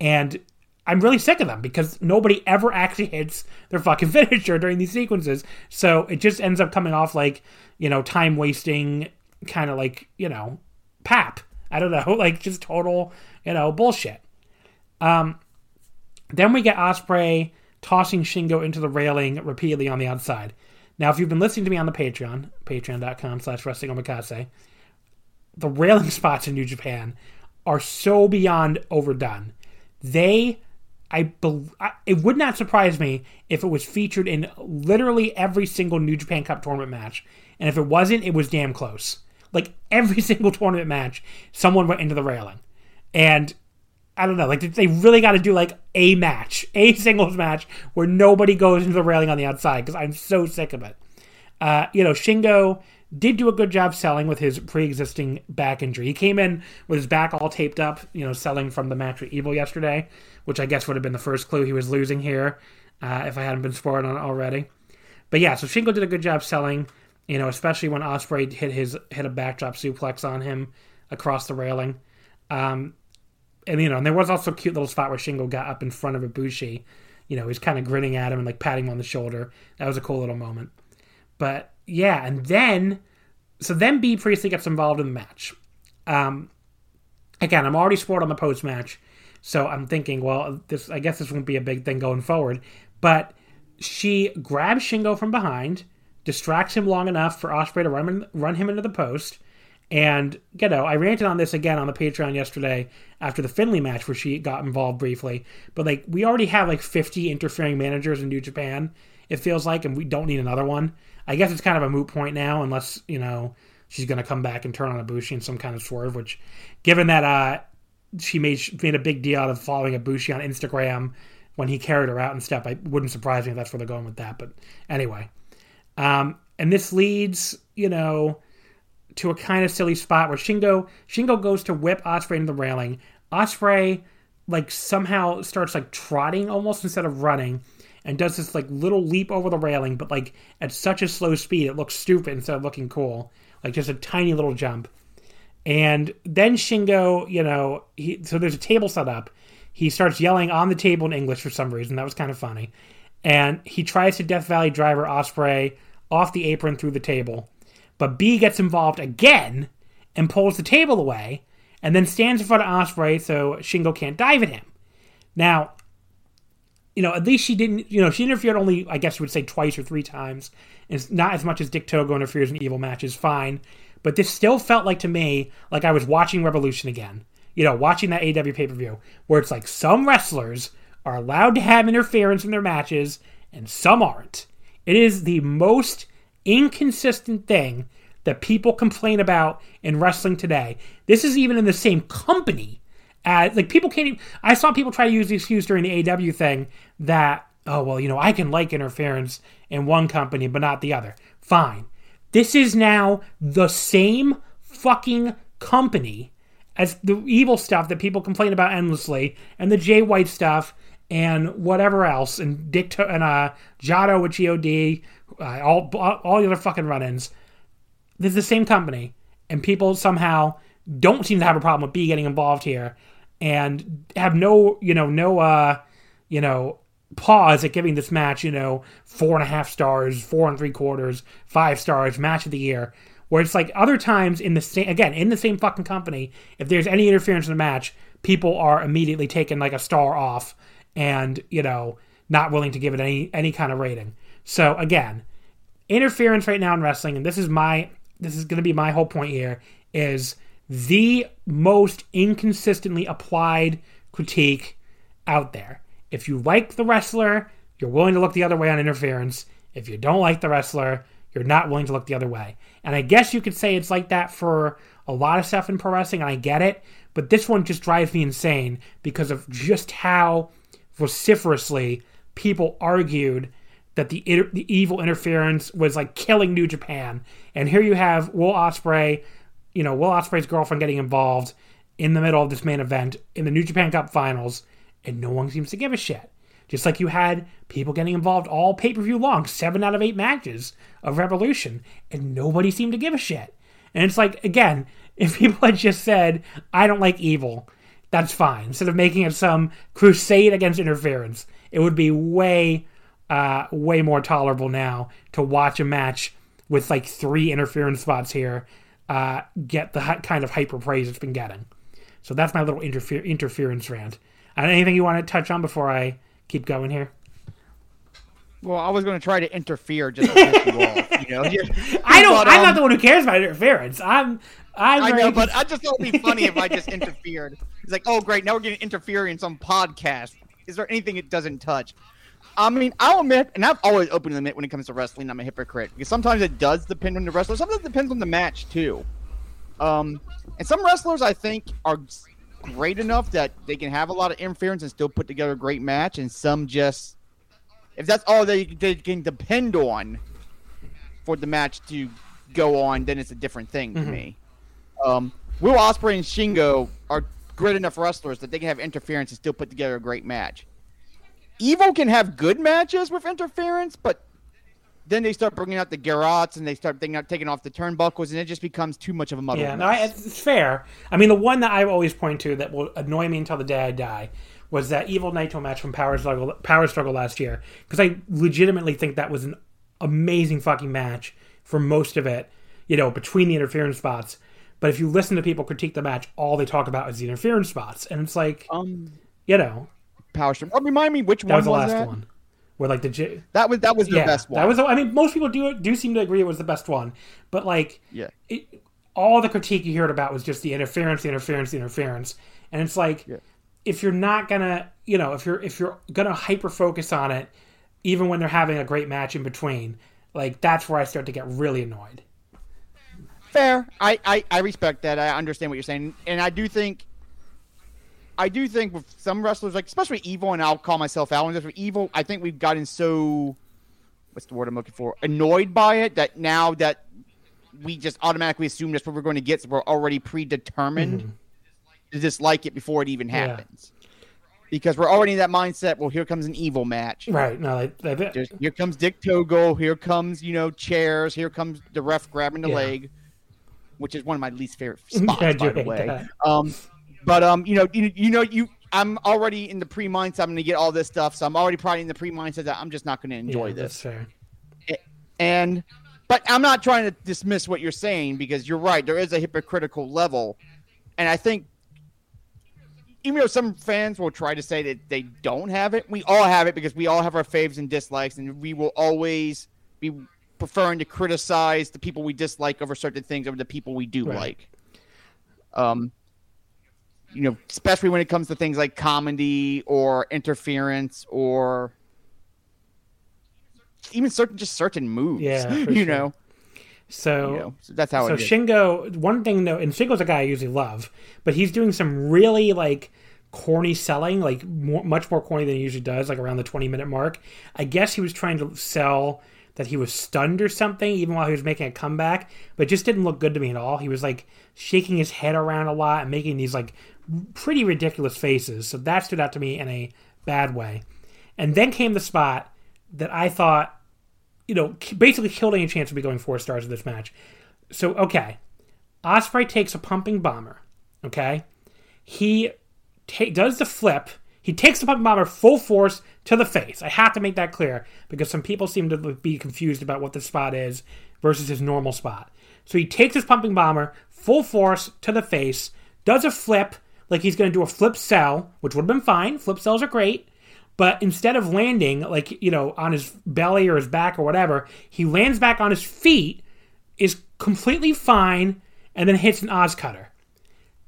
And I'm really sick of them because nobody ever actually [laughs] hits their fucking [laughs] finisher during these sequences. So it just ends up coming off like, you know, time wasting kind of like, you know, pap. I don't know, [laughs] like just total, you know, bullshit. Um then we get Ospreay tossing Shingo into the railing repeatedly on the outside. Now, if you've been listening to me on the Patreon, patreon.com slash wrestling omakase, the railing [laughs] spots in New Japan are so beyond overdone. They, I, bel I it would not surprise me if it was featured in literally every single New Japan Cup tournament match. And if it wasn't, it was damn close. Like every [laughs] single tournament match, someone went into the railing. And I don't know, like they really got to do like a match, a singles match where nobody goes into the railing on the outside because I'm so sick of it. Uh, you know, Shingo did do a good job selling with his pre-existing back injury. He came in with his back all taped up, you know, selling from the match with Evil yesterday, which I guess would have been the first clue he was losing here uh, if I hadn't been spoiled on it already. But yeah, so Shingo did a good job selling, you know, especially when Ospreay hit his hit a backdrop suplex on him across the railing. Um, and you know, and there was also a cute little spot where Shingo got up in front of Ibushi. You know, he's kind of grinning at him and like patting him on the shoulder. That was a cool little moment. But yeah, and then so then Bea Priestley gets involved in the match. Um, again, I'm already spoiled on the post match, so I'm thinking, well, this I guess this won't be a big thing going forward. But she grabs Shingo from behind, distracts him long enough for Ospreay to run run him into the post. And you know, I ranted on this again on the Patreon yesterday after the Finlay match where she got involved briefly. But like, we already have like 50 interfering managers in New Japan. It feels like, and we don't need another one. I guess it's kind of a moot point now, unless you know she's going to come back and turn on Ibushi in some kind of swerve. Which, given that uh, she made made a big deal out of following Ibushi on Instagram when he carried her out and stuff, I wouldn't surprise me if that's where they're going with that. But anyway, um, and this leads, you know to a kind of silly spot where Shingo Shingo goes to whip Ospreay into the railing. Ospreay like somehow starts like trotting almost instead of running and does this like little leap over the railing but like at such a slow speed it looks stupid instead of looking cool. Like just a tiny little jump. And then Shingo, you know, he so there's a table set up. He starts yelling on the table in English for some reason. That was kind of funny. And he tries to Death Valley driver Ospreay off the apron through the table. But Bea gets involved again and pulls the table away and then stands in front of Ospreay so Shingo can't dive at him. Now, you know, at least she didn't, you know, she interfered only, I guess you would say, twice or three times. It's not as much as Dick Togo interferes in evil matches, fine. But this still felt like to me like I was watching Revolution again. You know, watching that AEW pay per view, where it's like some wrestlers are allowed to have interference in their matches and some aren't. It is the most inconsistent thing that people complain about in wrestling today. This is even in the same company as like people can't even, I saw people try to use the excuse during the AEW thing that oh well, you know, I can like interference in one company but not the other. Fine. This is now the same fucking company as the evil stuff that people complain about endlessly and the Jay White stuff and whatever else and Dick to- and uh Jado with God, uh, all all the other fucking run-ins. This is the same company, and people somehow don't seem to have a problem with Bea getting involved here, and have no you know no uh you know pause at giving this match you know four and a half stars, four and three quarters, five stars, match of the year. Where it's like other times in the same again in the same fucking company, if there's any interference in the match, people are immediately taking like a star off and you know not willing to give it any any kind of rating. So again, interference right now in wrestling, and this is my this is going to be my whole point here is the most inconsistently applied critique out there. If you like the wrestler, you're willing to look the other way on interference. If you don't like the wrestler, you're not willing to look the other way. And I guess you could say it's like that for a lot of stuff in pro wrestling, and I get it. But this one just drives me insane because of just how vociferously people argued that the the evil interference was like killing New Japan. And here you have Will Ospreay, you know, Will Ospreay's girlfriend getting involved in the middle of this main event in the New Japan Cup Finals, and no one seems to give a shit. Just like you had people getting involved all pay per view long, seven out of eight matches of Revolution, and nobody seemed to give a shit. And it's like, again, [laughs] if people had just said, I don't like evil, that's fine. Instead of making it some crusade against interference, it would be way, uh, way more tolerable now to watch a match with like three interference spots here uh, get the kind of hyper praise it's been getting. So that's my little interfer- interference rant. Uh, anything you want to touch on before I keep going here? Well, I was going to try to interfere just to piss you off. You know, [laughs] [laughs] I don't. But, I'm not um, the one who cares about interference. I'm. I'm I know, but I just thought it'd be funny if I just [laughs] interfered. It's like, oh, great, now we're getting interference on podcast. Is there anything it doesn't touch? I mean, I'll admit, and I've always openly admit when it comes to wrestling, I'm a hypocrite because sometimes it does depend on the wrestler. Sometimes it depends on the match too. Um, and some wrestlers I think are great enough that they can have a lot of interference and still put together a great match, and some just, if that's all they, they can depend on for the match to go on, then it's a different thing to me. Um, Will Ospreay and Shingo are great enough wrestlers that they can have interference and still put together a great match. Evil can have good matches with interference, but then they start bringing out the garrots and they start taking, out, taking off the turnbuckles, and it just becomes too much of a muddle. Yeah, no, I, it's it's fair. I mean, the one that I always point to that will annoy me until the day I die was that Evil Naito match from Power Struggle, Power Struggle last year because I legitimately think that was an amazing fucking match for most of it. You know, between the interference spots. But if you listen to people critique the match, all they talk about is the interference spots, and it's like, Um, you know, Power Struggle. Oh, remind me which that one was the last that? one where like the J- That was that was the yeah, best one. that was. the- I mean, most people do do seem to agree it was the best one, but like, yeah. it, all the critique you heard about was just the interference, the interference, the interference, and it's like Yeah. if you're not gonna, you know, if you're if you're gonna hyper focus on it, even when they're having a great match in between, like that's where I start to get really annoyed. Fair. I, I, I respect that. I understand what you're saying, and I do think, I do think with some wrestlers, like especially Evil, and I'll call myself out on this. With Evil, I think we've gotten so, what's the word I'm looking for? Annoyed by it that now that we just automatically assume that's what we're going to get, so we're already predetermined to dislike it before it even Mm-hmm. Yeah. happens. Because we're already in that mindset. Well, here comes an evil match. Right? No, like, that- There's, here comes Dick Togo. Here comes you know chairs. Here comes the ref grabbing the Yeah. leg. which is one of my least favorite [laughs] spots, by the way. that. Um, but um, you know, you, you know, you I'm already in the pre mindset. I'm going to get all this stuff, so I'm already probably in the pre mindset that I'm just not going to enjoy yeah, this. And but I'm not trying to dismiss what you're saying because you're right. There is a hypocritical level, and I think even though some fans will try to say that they don't have it, we all have it because we all have our faves and dislikes, and we will always be preferring to criticize the people we dislike over certain things over the people we do Right. like. Um, you know, especially when it comes to things like comedy or interference or even certain just certain moves. Yeah, [laughs] you sure. know, So, you know, so that's how so it is. Shingo, one thing though, and Shingo's a guy I usually love, but he's doing some really like corny selling, like more, much more corny than he usually does, like around the 20 minute mark. I guess he was trying to sell that he was stunned or something, even while he was making a comeback, but just didn't look good to me at all. He was like shaking his head around a lot and making these like pretty ridiculous faces. So that stood out to me in a bad way. And then came the spot that I thought you know, basically killed any chance of me going four stars of this match. So, okay. Ospreay takes a pumping bomber. Okay. He ta- does the flip. He takes the pumping bomber full force to the face. I have to make that clear because some people seem to be confused about what the spot is versus his normal spot. So he takes his pumping bomber full force to the face, does a flip like he's going to do a flip sell, which would have been fine. Flip sells are great. But instead of landing, like, you know, on his belly or his back or whatever, he lands back on his feet, is completely fine, and then hits an Oz cutter.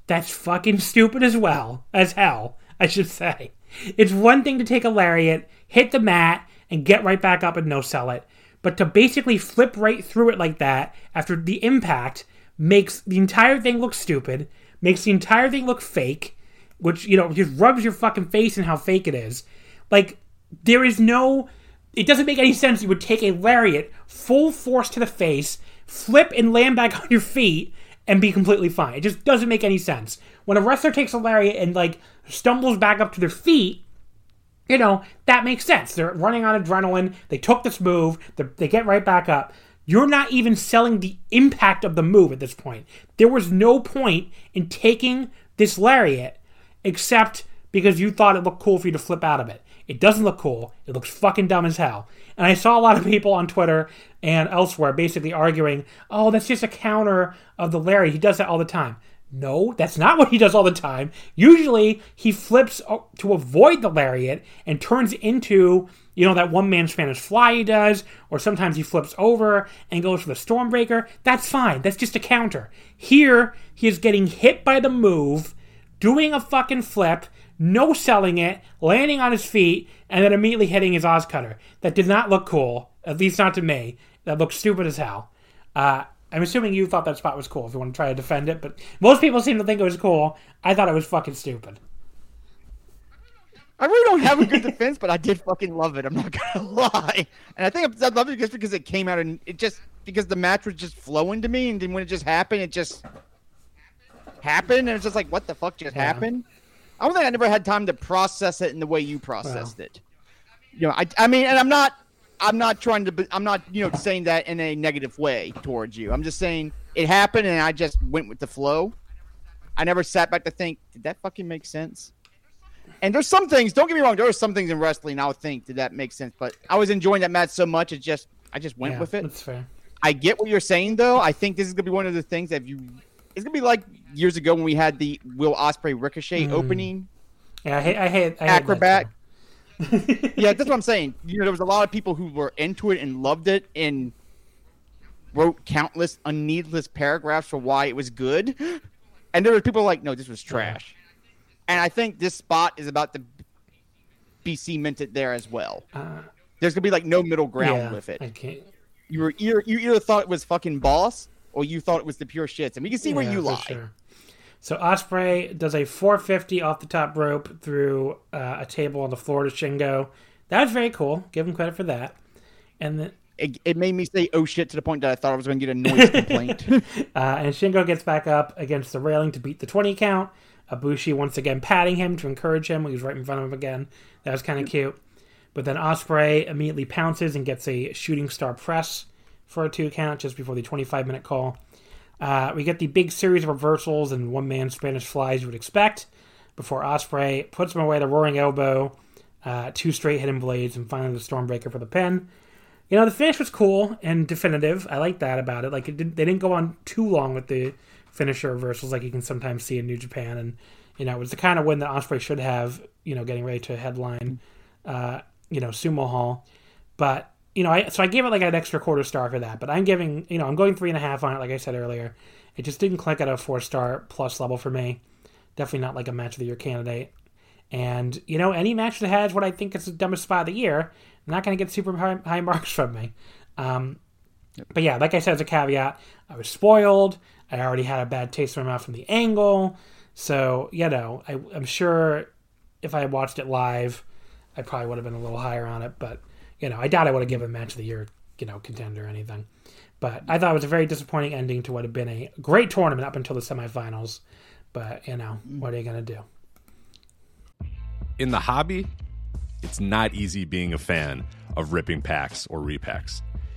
That's fucking [laughs] stupid as well, as hell, I should say. It's one thing to take a lariat, hit the mat, and get right back up and no sell it. But to basically flip right through it like that after the impact makes the entire thing look stupid, makes the entire thing look fake, which, you know, just rubs your fucking face in how fake it is. Like, there is no. It doesn't make any sense. You would take a lariat full force to the face, flip and land back [laughs] on your feet, and be completely fine. It just doesn't make any sense. When a wrestler takes a lariat and, like, stumbles back up to their feet, you know, that makes sense. They're running on adrenaline. They took this move. They get right back up. You're not even selling the impact of the move at this point. There was no point in taking this lariat except because you thought it looked cool for you to flip out of it. It doesn't look cool. It looks fucking dumb as hell. And I saw a lot of people on Twitter and elsewhere basically arguing, oh, that's just a counter of the lariat. He does that all the time. No, that's not what he does all the time. Usually, he flips uh, to avoid the lariat and turns into, you know, that one man Spanish fly he does, or sometimes he flips over and goes for the Stormbreaker. That's fine. That's just a counter. Here, he is getting hit by the move, doing a fucking flip, no selling it, landing on his feet, and then immediately hitting his Oz cutter. That did not look cool, at least not to me. That looked stupid as hell. Uh, I'm assuming you thought that spot was cool if you want to try to defend it, but most people seem to think it was cool. I thought it was fucking stupid. I really don't have a good [laughs] defense, but I did fucking love it. I'm not gonna [laughs] lie, and I think I love it just because it came out and it just because the match was just flowing to me, and then when it just happened, it just happened, and it's just like, what the fuck just Yeah. happened? I don't think I never had time to process it in the way you processed Wow. it. You know, I, I mean, and I'm not, I'm not trying to, I'm not, you know, saying that in a negative way towards you. I'm just saying it happened, and I just went with the flow. I never sat back to think, did that fucking make sense? And there's some things. Don't get me wrong. There are some things in wrestling I would think did that make sense, but I was enjoying that match so much. It just I just went Yeah, with it. That's fair. I get what you're saying though. I think this is gonna be one of the things that you. It's gonna be like years ago when we had the Will Ospreay Ricochet Mm. opening Yeah, I hate. I hate. I hate acrobat. too. yeah, that's [laughs] what I'm saying. You know, there was a lot of people who were into it and loved it and wrote countless unneedless paragraphs for why it was good, and there were people like, no, this was trash. And I think this spot is about to be cemented there as well. Uh, There's gonna be like no middle ground yeah, with it. I can't. You were either you either thought it was fucking boss or you thought it was the pure shits, and we can see where Yeah, you for lie. sure. So Ospreay does a 450 off the top rope through uh, a table on the floor to Shingo. That was very cool. Give him credit for that. And then It, it made me say oh shit to the point that I thought I was gonna get a noise complaint. [laughs] Uh, and Shingo gets back up against the railing to beat the 20 count. Ibushi once again patting him to encourage him. He was right in front of him again. That was kind of cute. But then Ospreay immediately pounces and gets a shooting star press for a two count just before the 25 minute call. Uh, we get the big series of reversals and one man Spanish flies you would expect before Ospreay puts him away the roaring elbow, uh, two straight hidden blades, and finally the Stormbreaker for the pin. You know, the finish was cool and definitive. I like that about it. Like, it didn't, they didn't go on too long with the finisher reversals like you can sometimes see in New Japan. And, you know, it was the kind of win that Ospreay should have, you know, getting ready to headline, uh, you know, Sumo Hall. But you know, I, so I gave it like an extra quarter star for that, but I'm giving, you know, I'm going three and a half on it, like I said earlier. It just didn't click at a four star plus level for me. Definitely not like a match of the year candidate. And, you know, any match that has what I think is the dumbest spot of the year, I'm not going to get super high, high, [laughs] marks from me. Um, but yeah, like I said, as a caveat, I was spoiled. I already had a bad taste in my mouth from the angle. So, you know, I, I'm sure if I had watched it live, I probably would have been a little higher on it. But you know, I doubt I would have given match of the year, you know, contender or anything. But I thought it was a very disappointing ending to what had been a great tournament up until the semifinals. But you know, mm-hmm. what are you gonna do? In the hobby, it's not easy being a fan of ripping packs or repacks.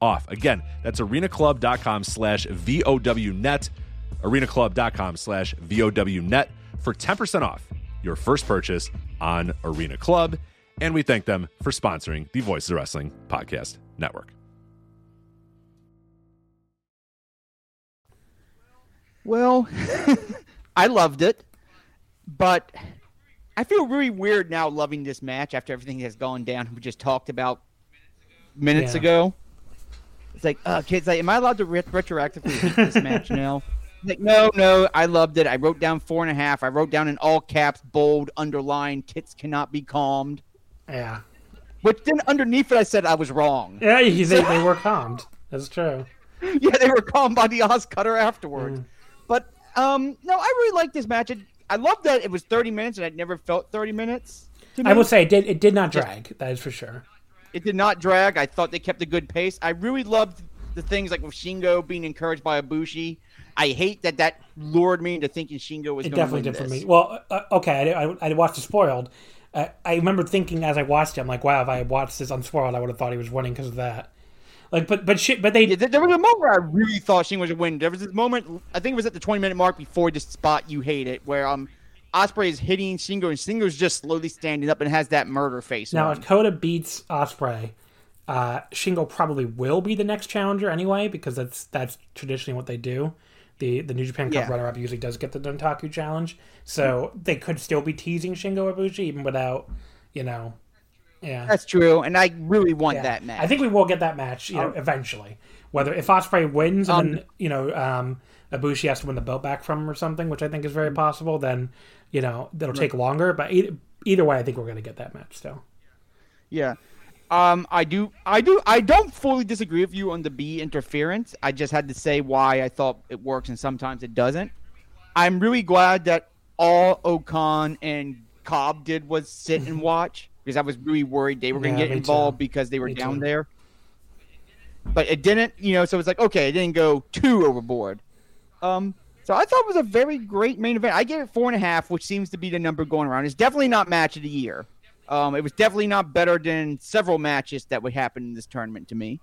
off. Again, that's arenaclub.com slash VOWnet, arenaclub.com slash VOWnet for 10% off your first purchase on Arena Club. And we thank them for sponsoring the Voices of Wrestling Podcast Network. Well, [laughs] I loved it, but I feel really weird now loving this match after everything has gone down. We just talked about minutes Yeah. ago. It's like, uh, kids, like, am I allowed to ret- retroactively hate this [laughs] match now? Like, no, no, I loved it. I wrote down four and a half. I wrote down in all caps, bold, underlined, tits cannot be calmed. Yeah, Which then underneath it, I said I was wrong. yeah, they, they [laughs] were calmed. That's true. yeah, they were calmed by the Oz cutter afterwards. But um, no, I really liked this match. It, I love that it was 30 minutes, and I'd never felt 30 minutes. To me. I will say it did. It did not drag. That is for sure. It did not drag. I thought they kept a good pace. I really loved the things like with Shingo being encouraged by Ibushi. I hate that that lured me into thinking Shingo was It going definitely win did for me. Well, uh, okay, I, I, I watched it spoiled. Uh, I remember thinking as I watched it, I'm like, wow, if I had watched this unspoiled, I would have thought he was winning because of that. Like, but but shit, but they Yeah, there was a moment where I really thought Shingo was a win. There was this moment, I think it was at the 20 minute mark before this spot you hate it, where um Ospreay is hitting Shingo, and Shingo's just slowly standing up and has that murder face. Now, on. if Kota beats Ospreay, uh, Shingo probably will be the next challenger anyway, because that's that's traditionally what they do. The the New Japan Cup Yeah. runner up usually does get the Dontaku challenge, so they could still be teasing Shingo Ibushi even without, you know, yeah. That's true, and I really want Yeah. that match. I think we will get that match, you know, eventually. Whether if Ospreay wins and Um, then you know um, Ibushi has to win the belt back from him or something, which I think is very possible, then you know that'll take longer. But either, either way, I think we're going to get that match still. Yeah. Um, I do, I do, I don't fully disagree with you on the Bea interference. I just had to say why I thought it works and sometimes it doesn't. I'm really glad that all O-Khan and Cobb did was sit and [laughs] watch because I was really worried they were going to Yeah, get involved too. because they were Me down too. there. But it didn't, you know. So it's like okay, it didn't go too overboard. Um, so I thought it was a very great main event. I gave it four and a half, which seems to be the number going around. It's definitely not match of the year. Um, it was definitely not better than several matches that would happen in this tournament to me.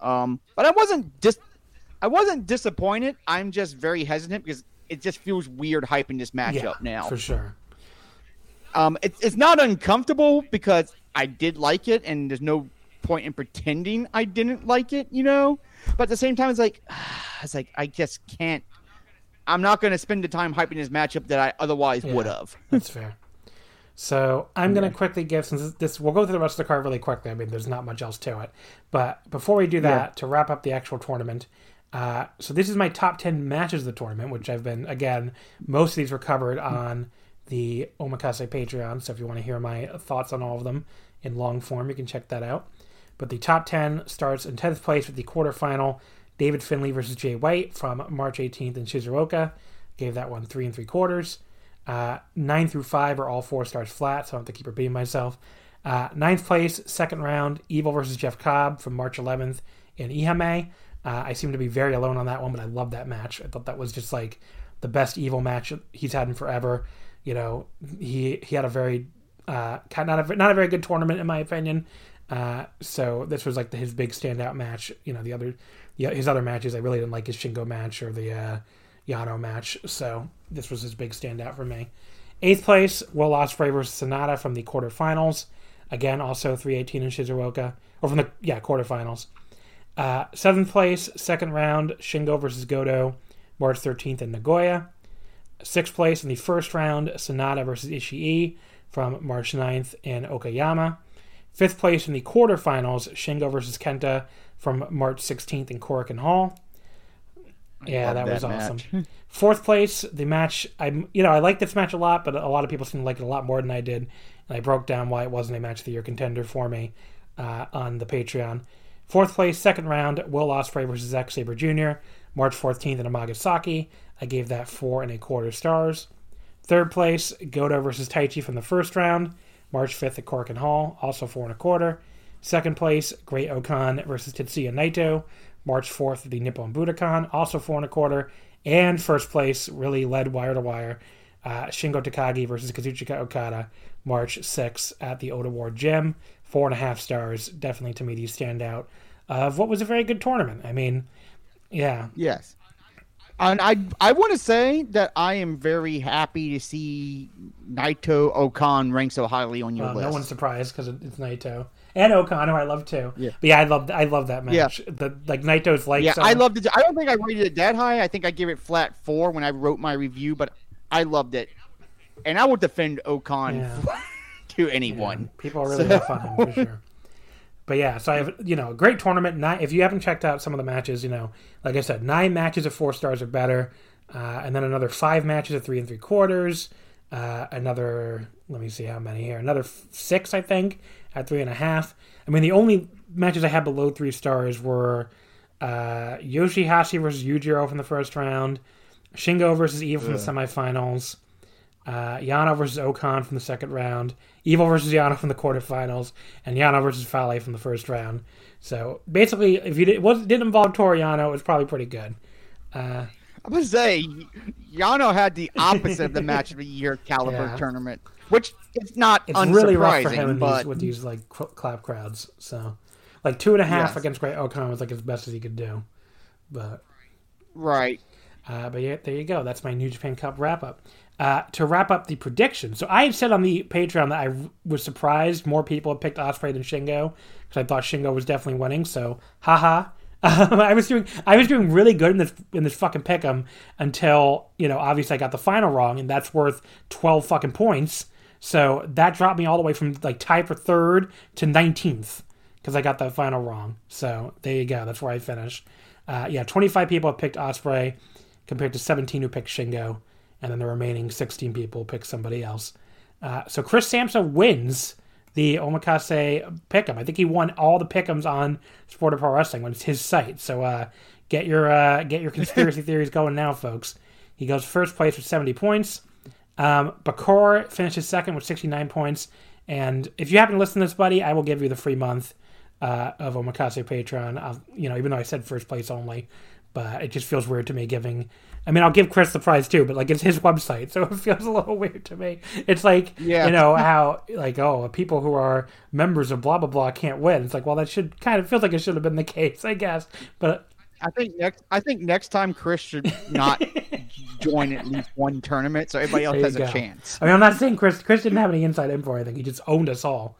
Um, but I wasn't dis- I wasn't disappointed. I'm just very hesitant because it just feels weird hyping this matchup Yeah, now. for sure. Um, it's it's not uncomfortable because I did like it, and there's no point in pretending I didn't like it, you know. But at the same time, it's like [sighs] it's like I just can't. I'm not going to spend the time hyping this matchup that I otherwise Yeah. would have. [laughs] That's fair. So I'm going to quickly give since this, this we'll go through the rest of the card really quickly. I mean, there's not much else to it, but before we do that, to wrap up the actual tournament, uh, so this is my top ten matches of the tournament, which I've been again. Most of these were covered on the Omakase Patreon. So if you want to hear my thoughts on all of them in long form, you can check that out. But the top 10 starts in 10th place with the quarterfinal David Finlay versus Jay White from March 18th in Shizuoka. Gave that one three and three quarters. Uh, nine through five are all four stars flat, so I don't have to keep repeating myself. Uh, ninth place, second round, Evil versus Jeff Cobb from March 11th in Ihame. Uh, I seem to be very alone on that one, but I love that match. I thought that was just like the best Evil match he's had in forever. You know, he he had a very uh, not a not a very good tournament in my opinion. Uh, so this was like the, his big standout match. You know, the other yeah, his other matches I really didn't like his Shingo match or the uh, Yano match. So this was his big standout for me. Eighth place, Will Ospreay versus Sanada from the quarterfinals. Again, also 318 in Shizuoka. Or from the, yeah, quarterfinals. Uh, seventh place, second round, Shingo versus Goto, March 13th in Nagoya. Sixth place in the first round, Sanada versus Ishii from March 9th in Okayama. Fifth place in the quarterfinals, Shingo versus Kenta from March 16th in Korakuen Hall. Yeah, that, love was that awesome. [laughs] Fourth place, the match. I'm, you know, I like this match a lot, but a lot of people seem to like it a lot more than I did. And I broke down why it wasn't a match of the year contender for me uh, on the Patreon. Fourth place, second round, Will Ospreay versus Zack Sabre Jr. March 14th in Amagasaki. I gave that four and a quarter stars. Third place, Goto versus Taichi from the first round. March 5th at Korakuen Hall, also four and a quarter. Second place, Great-O-Khan versus Tetsuya Naito. March 4th the Nippon Budokan, also four and a quarter. And first place, really led wire to wire, uh, Shingo Takagi versus Kazuchika Okada. March 6th at the Ota Ward Gym. Four and a half stars. Definitely to me, these stand out of what was a very good tournament. I mean, yeah. Yes. And I I want to say that I am very happy to see Naito O-Khan rank so highly on your Well, list. no one's surprised because it's Naito and Okano. I love too. Yeah. But yeah, I love I love that match. Yeah. The like Naito's like yeah, I loved it. I don't think I rated it that high. I think I gave it flat four when I wrote my review, but I loved it, and I would defend O-Khan Yeah. [laughs] to anyone. People are really So- have fun for sure. But yeah, so I have you know a great tournament. Nine, if you haven't checked out some of the matches, you know, like I said, nine matches of four stars or better, uh, and then another five matches of three and three quarters. Uh, another, let me see how many here. Another f- six, I think, at three and a half. I mean, the only matches I had below three stars were uh, Yoshihashi versus Yujiro from the first round, Shingo versus Evil from the semifinals, uh, Yano versus O-Khan from the second round, Evil versus Yano from the quarterfinals, and Yano versus Fale from the first round. So basically, if you did, it was, didn't involve Toru Yano, it was probably pretty good. Uh, I'm gonna say Yano had the opposite of the match of the year caliber Yeah. tournament, which is not it's really rough for him but these, with these like clap crowds. So, like two and a half Yes. against Great-O-Khan was like as best as he could do. But right, Uh, but yeah, there you go. That's my New Japan Cup wrap up. Uh, to wrap up the predictions, so I had said on the Patreon that I was surprised more people had picked Ospreay than Shingo because I thought Shingo was definitely winning. So, haha. [laughs] Um, I was doing I was doing really good in this in this fucking pick'em until you know obviously I got the final wrong and that's worth twelve fucking points. So that dropped me all the way from like tied for third to nineteenth because I got that final wrong. So there you go. That's where I finished. Uh, yeah, twenty five people have picked Ospreay compared to seventeen who picked Shingo, and then the remaining sixteen people picked somebody else. Uh, so Chris Sampson wins the Omakase Pick'em. I think he won all the Pick'ems on Sport of Pro Wrestling when it's his site. So uh, get your uh, get your conspiracy [laughs] theories going now, folks. He goes first place with 70 points. Um, Bakor finishes second with 69 points. And if you happen to listen to this, buddy, I will give you the free month uh, of Omakase Patreon. I'll, you know, even though I said first place only, but it just feels weird to me giving I mean, I'll give Chris the prize too, but like it's his website, [laughs] so it feels a little weird to me. It's like Yeah. you know how like oh people who are members of blah blah blah can't win. It's like well that should kind of feels like it should have been the [laughs] case, I guess. But I think next. I think next time Chris should not [laughs] join at least one tournament, so everybody else has a chance. I mean, I'm not saying Chris Chris didn't have any inside info. or anything. he just owned us all.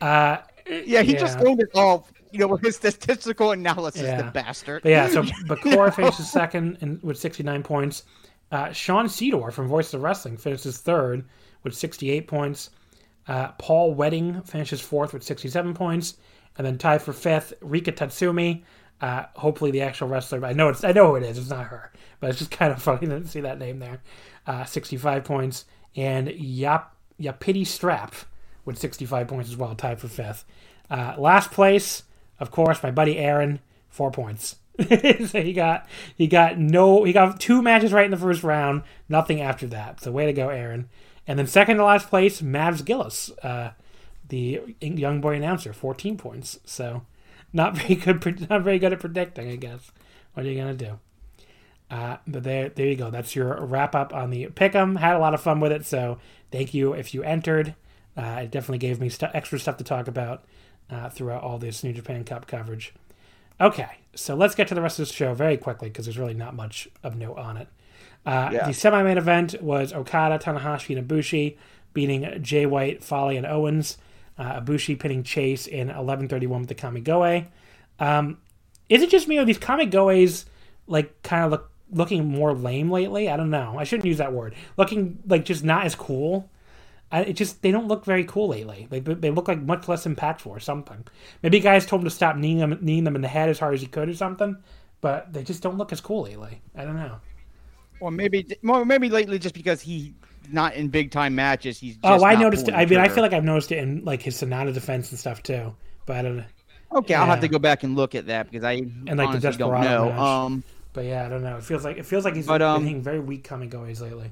Uh, Yeah, he just owned it all. You know, with his statistical analysis, Yeah. the bastard. But yeah, so [laughs] Bakor finishes second in, with 69 points. Uh, Sean Cedar from Voice of Wrestling finishes third with 68 points. Uh, Paul Wedding finishes fourth with 67 points, and then tied for fifth, Rika Tatsumi. Uh, hopefully, the actual wrestler. I know it's. I know who it is. It's not her, but it's just kind of [laughs] funny to see that name there. Uh, 65 points, and Yap Yapiti Strap with 65 points as well, tied for fifth. Uh, last place, of course, my buddy Aaron, four points. [laughs] so he got he got no he got two matches right in the first round, nothing after that. So way to go, Aaron. And then second to last place, Mavs Gillis, uh, the young boy announcer, fourteen points. So not very good, not very good at predicting, I guess. What are you gonna do? Uh, but there, there you go. That's your wrap up on the pick'em. Had a lot of fun with it, so thank you if you entered. Uh, it definitely gave me stu- extra stuff to talk about uh, throughout all this New Japan Cup coverage. Okay, so let's get to the rest of the show very quickly because there's really not much of note on it. Uh, Yeah. The semi-main event was Okada, Tanahashi, and Ibushi beating Jay White, Fale, and Owens. Uh, Ibushi pinning Chase in 11:31 with the Kamigoye. Um, is it just me or these Kamigoyes like kind of look looking more lame lately? I don't know. I shouldn't use that word. Looking like just not as cool. I, it just they don't look very cool lately. They, they look like much less impactful or something. Maybe guys told him to stop kneeing them, kneeing them in the head as hard as he could or something. But they just don't look as cool lately. I don't know. Or maybe, maybe lately, just because he's not in big time matches, he's. Just oh, I not noticed. pulling I mean, I feel like I've noticed it in like his Sanada defense and stuff too. But I don't know. Okay, I'll have to go back and look at that because I and like, the don't know. match. Um, But yeah, I don't know. It feels like it feels like he's But, um, been very weak Kamigoyes lately.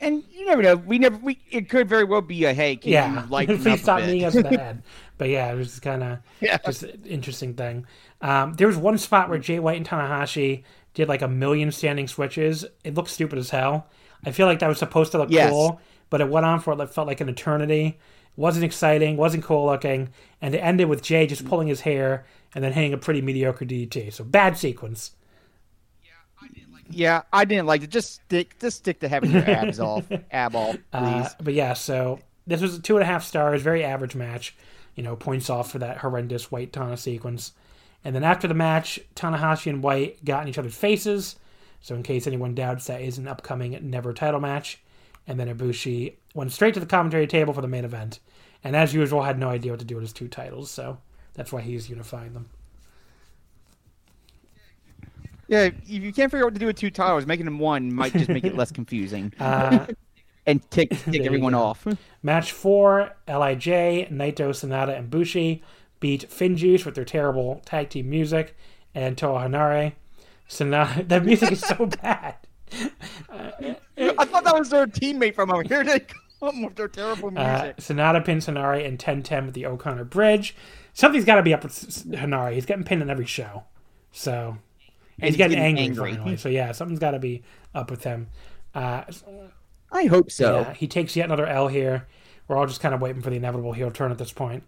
and you never know. We never. We it could very well be a hey. Can Yeah, you lighten please stop kneeing us head. But yeah, it was just kind of Yeah. just interesting thing. Um, there was one spot where Jay White and Tanahashi did like a million standing switches. It looked stupid as hell. I feel like that was supposed to look Yes. cool, but it went on for it felt like an eternity. It wasn't exciting, wasn't cool looking, and it ended with Jay just pulling his hair and then hitting a pretty mediocre DDT. So bad sequence. Yeah, I didn't like it. Just stick, just stick to having your abs off, [laughs] ab off, please. Uh, but yeah, so this was a two and a half stars, very average match. You know, points off for that horrendous White Tana sequence. And then after the match, Tanahashi and White got in each other's faces. So in case anyone doubts, that is an upcoming Never title match. And then Ibushi went straight to the commentary table for the main event. And as usual, had no idea what to do with his two titles. So that's why he's unifying them. yeah, if you can't figure out what to do with two titles, making them one might just make it less [laughs] confusing Uh, [laughs] and tick tick [laughs] everyone off. Match four, Lij, Naito, Sanada, and Bushi beat Finjuice with their terrible tag team music and Toa Henare. Sanada, [laughs] that music is so bad. [laughs] I thought that was their teammate from over here. [laughs] They come with their terrible Uh, music. Sanada pins Henare in 10-10 with the O'Connor Bridge. Something's got to be up with S- Henare. He's getting pinned in every show. So And he's getting, angry, angry. finally. So yeah, something's got to be up with him. Uh, I hope so. Yeah, he takes yet another L here. We're all just kind of waiting for the inevitable heel turn at this point.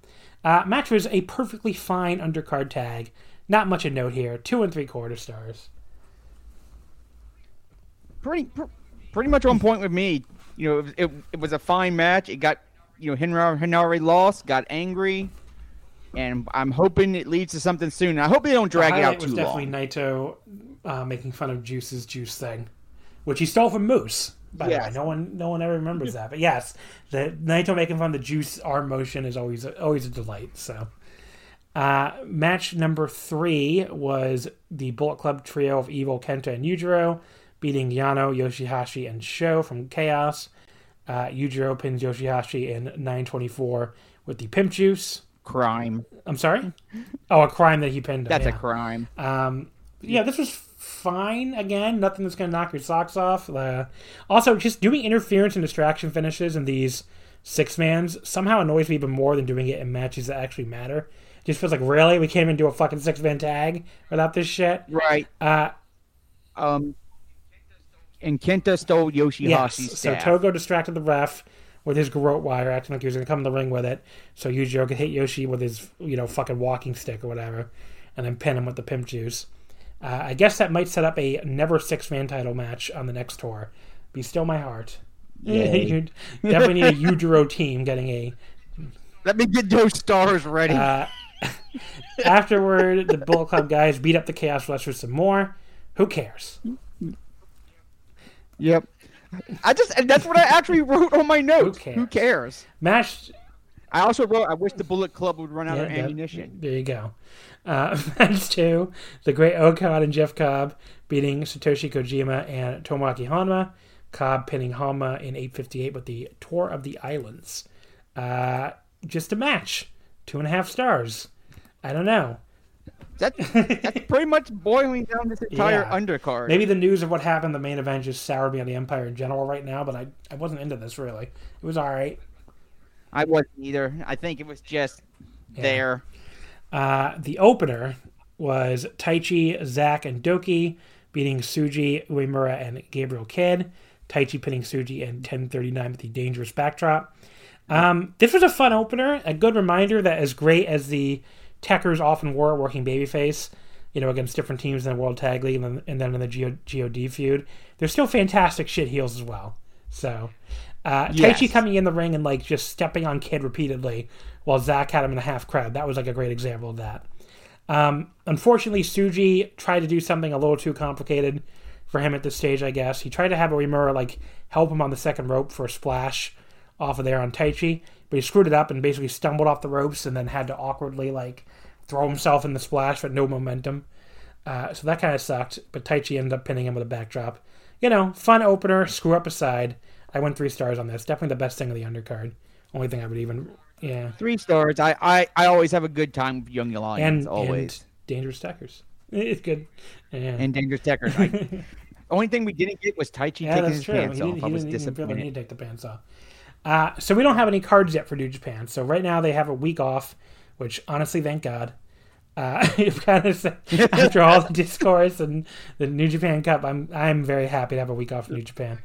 Uh, match was a perfectly fine undercard tag. Not much of note here. Two and three quarter stars. Pretty, pr- pretty much on point with me. You know, it, it, it was a fine match. It got, you know, Henry Henry lost, got angry, and I'm hoping it leads to something soon. I hope they don't drag it highlight It was definitely long. Naito uh, making fun of Juice's juice thing, which he stole from Moose. By the way, no one no one ever remembers [laughs] that. But yes, the Naito making fun of the juice arm motion is always always a delight. So, uh, match number three was the Bullet Club trio of Evil, Kenta, and Yujiro beating Yano, Yoshihashi, and Sho from Chaos. Uh, Yujiro pins Yoshihashi in 924 with the pimp juice. Crime. I'm sorry. Oh, a crime that he pinned. him, That's yeah. a crime. Um, yeah, this was fine. Again, nothing that's going to knock your socks off. Uh, also, just doing interference and distraction finishes in these six mans somehow annoys me even more than doing it in matches that actually matter. Just feels like really we can't even do a fucking six man tag without this shit. Right. Uh, Um. And Kenta stole Yoshihashi yes. So staff. Togo distracted the ref with his garrote wire, acting like he was going to come in the ring with it. So Yujiro could hit Yoshi with his you know fucking walking stick or whatever, and then pin him with the pimp juice. Uh, I guess that might set up a never six man title match on the next tour. Be still my heart. [laughs] you definitely need a Yujiro team getting a. Let me get those stars ready. Uh, [laughs] afterward, the Bullet Club guys beat up the Chaos Wrestlers some more. Who cares? yep. I just and that's what I actually wrote on my notes. cares? Who cares? Match I also wrote I wish the Bullet Club would run out of ammunition. there you go. Uh, [laughs] match two, the Great-O-Khan and Jeff Cobb beating Satoshi Kojima and Tomoaki Honma. Cobb pinning Honma in 858 with the Tour of the Islands. Uh, just a match. Two and a half stars. I don't know. That, that's pretty much boiling down this entire Yeah. undercard. Maybe the news of what happened, the main event, just soured me on the Empire in general right now, but I, I wasn't into this really. It was all right. I wasn't either. I think it was just there. Uh, the opener was Taichi, Zack, and DOUKI beating Tsuji, Uemura, and Gabriel Kidd. Taichi pinning Tsuji in 1039 with the dangerous backdrop. Um, this was a fun opener. A good reminder that as great as the Tekkers often were at working babyface, you know, against different teams in the World Tag League and then, and then in the Go- God feud, they're still fantastic shit heels as well. So, uh, Yes. Taichi coming in the ring and like just stepping on Kidd repeatedly while Zack had him in a half crab. That was like a great example of that. Um, unfortunately, Tsuji tried to do something a little too complicated for him at this stage, I guess. He tried to have Uemura like help him on the second rope for a splash off of there on Taichi, but he screwed it up and basically stumbled off the ropes and then had to awkwardly like throw himself in the splash with no momentum. Uh, so that kind of sucked, but Taichi ended up pinning him with a backdrop. You know, fun opener, screw up aside. I went three stars on this. Definitely the best thing of the undercard. Only thing I would even, yeah. Three stars. I, I, I always have a good time with Young Alliance. And, always. and Dangerous Tekkers. It's good. Yeah. And, Dangerous Tekkers. I, [laughs] only thing we didn't get was Taichi Yeah, taking his true. pants he off. didn't, I he was even really disappointed. need to take the pants off. Uh, so we don't have any cards yet for New Japan. So right now they have a week off, which honestly, thank God. Uh, you've kind of after all the discourse and the New Japan Cup, I'm I'm very happy to have a week off from New Japan.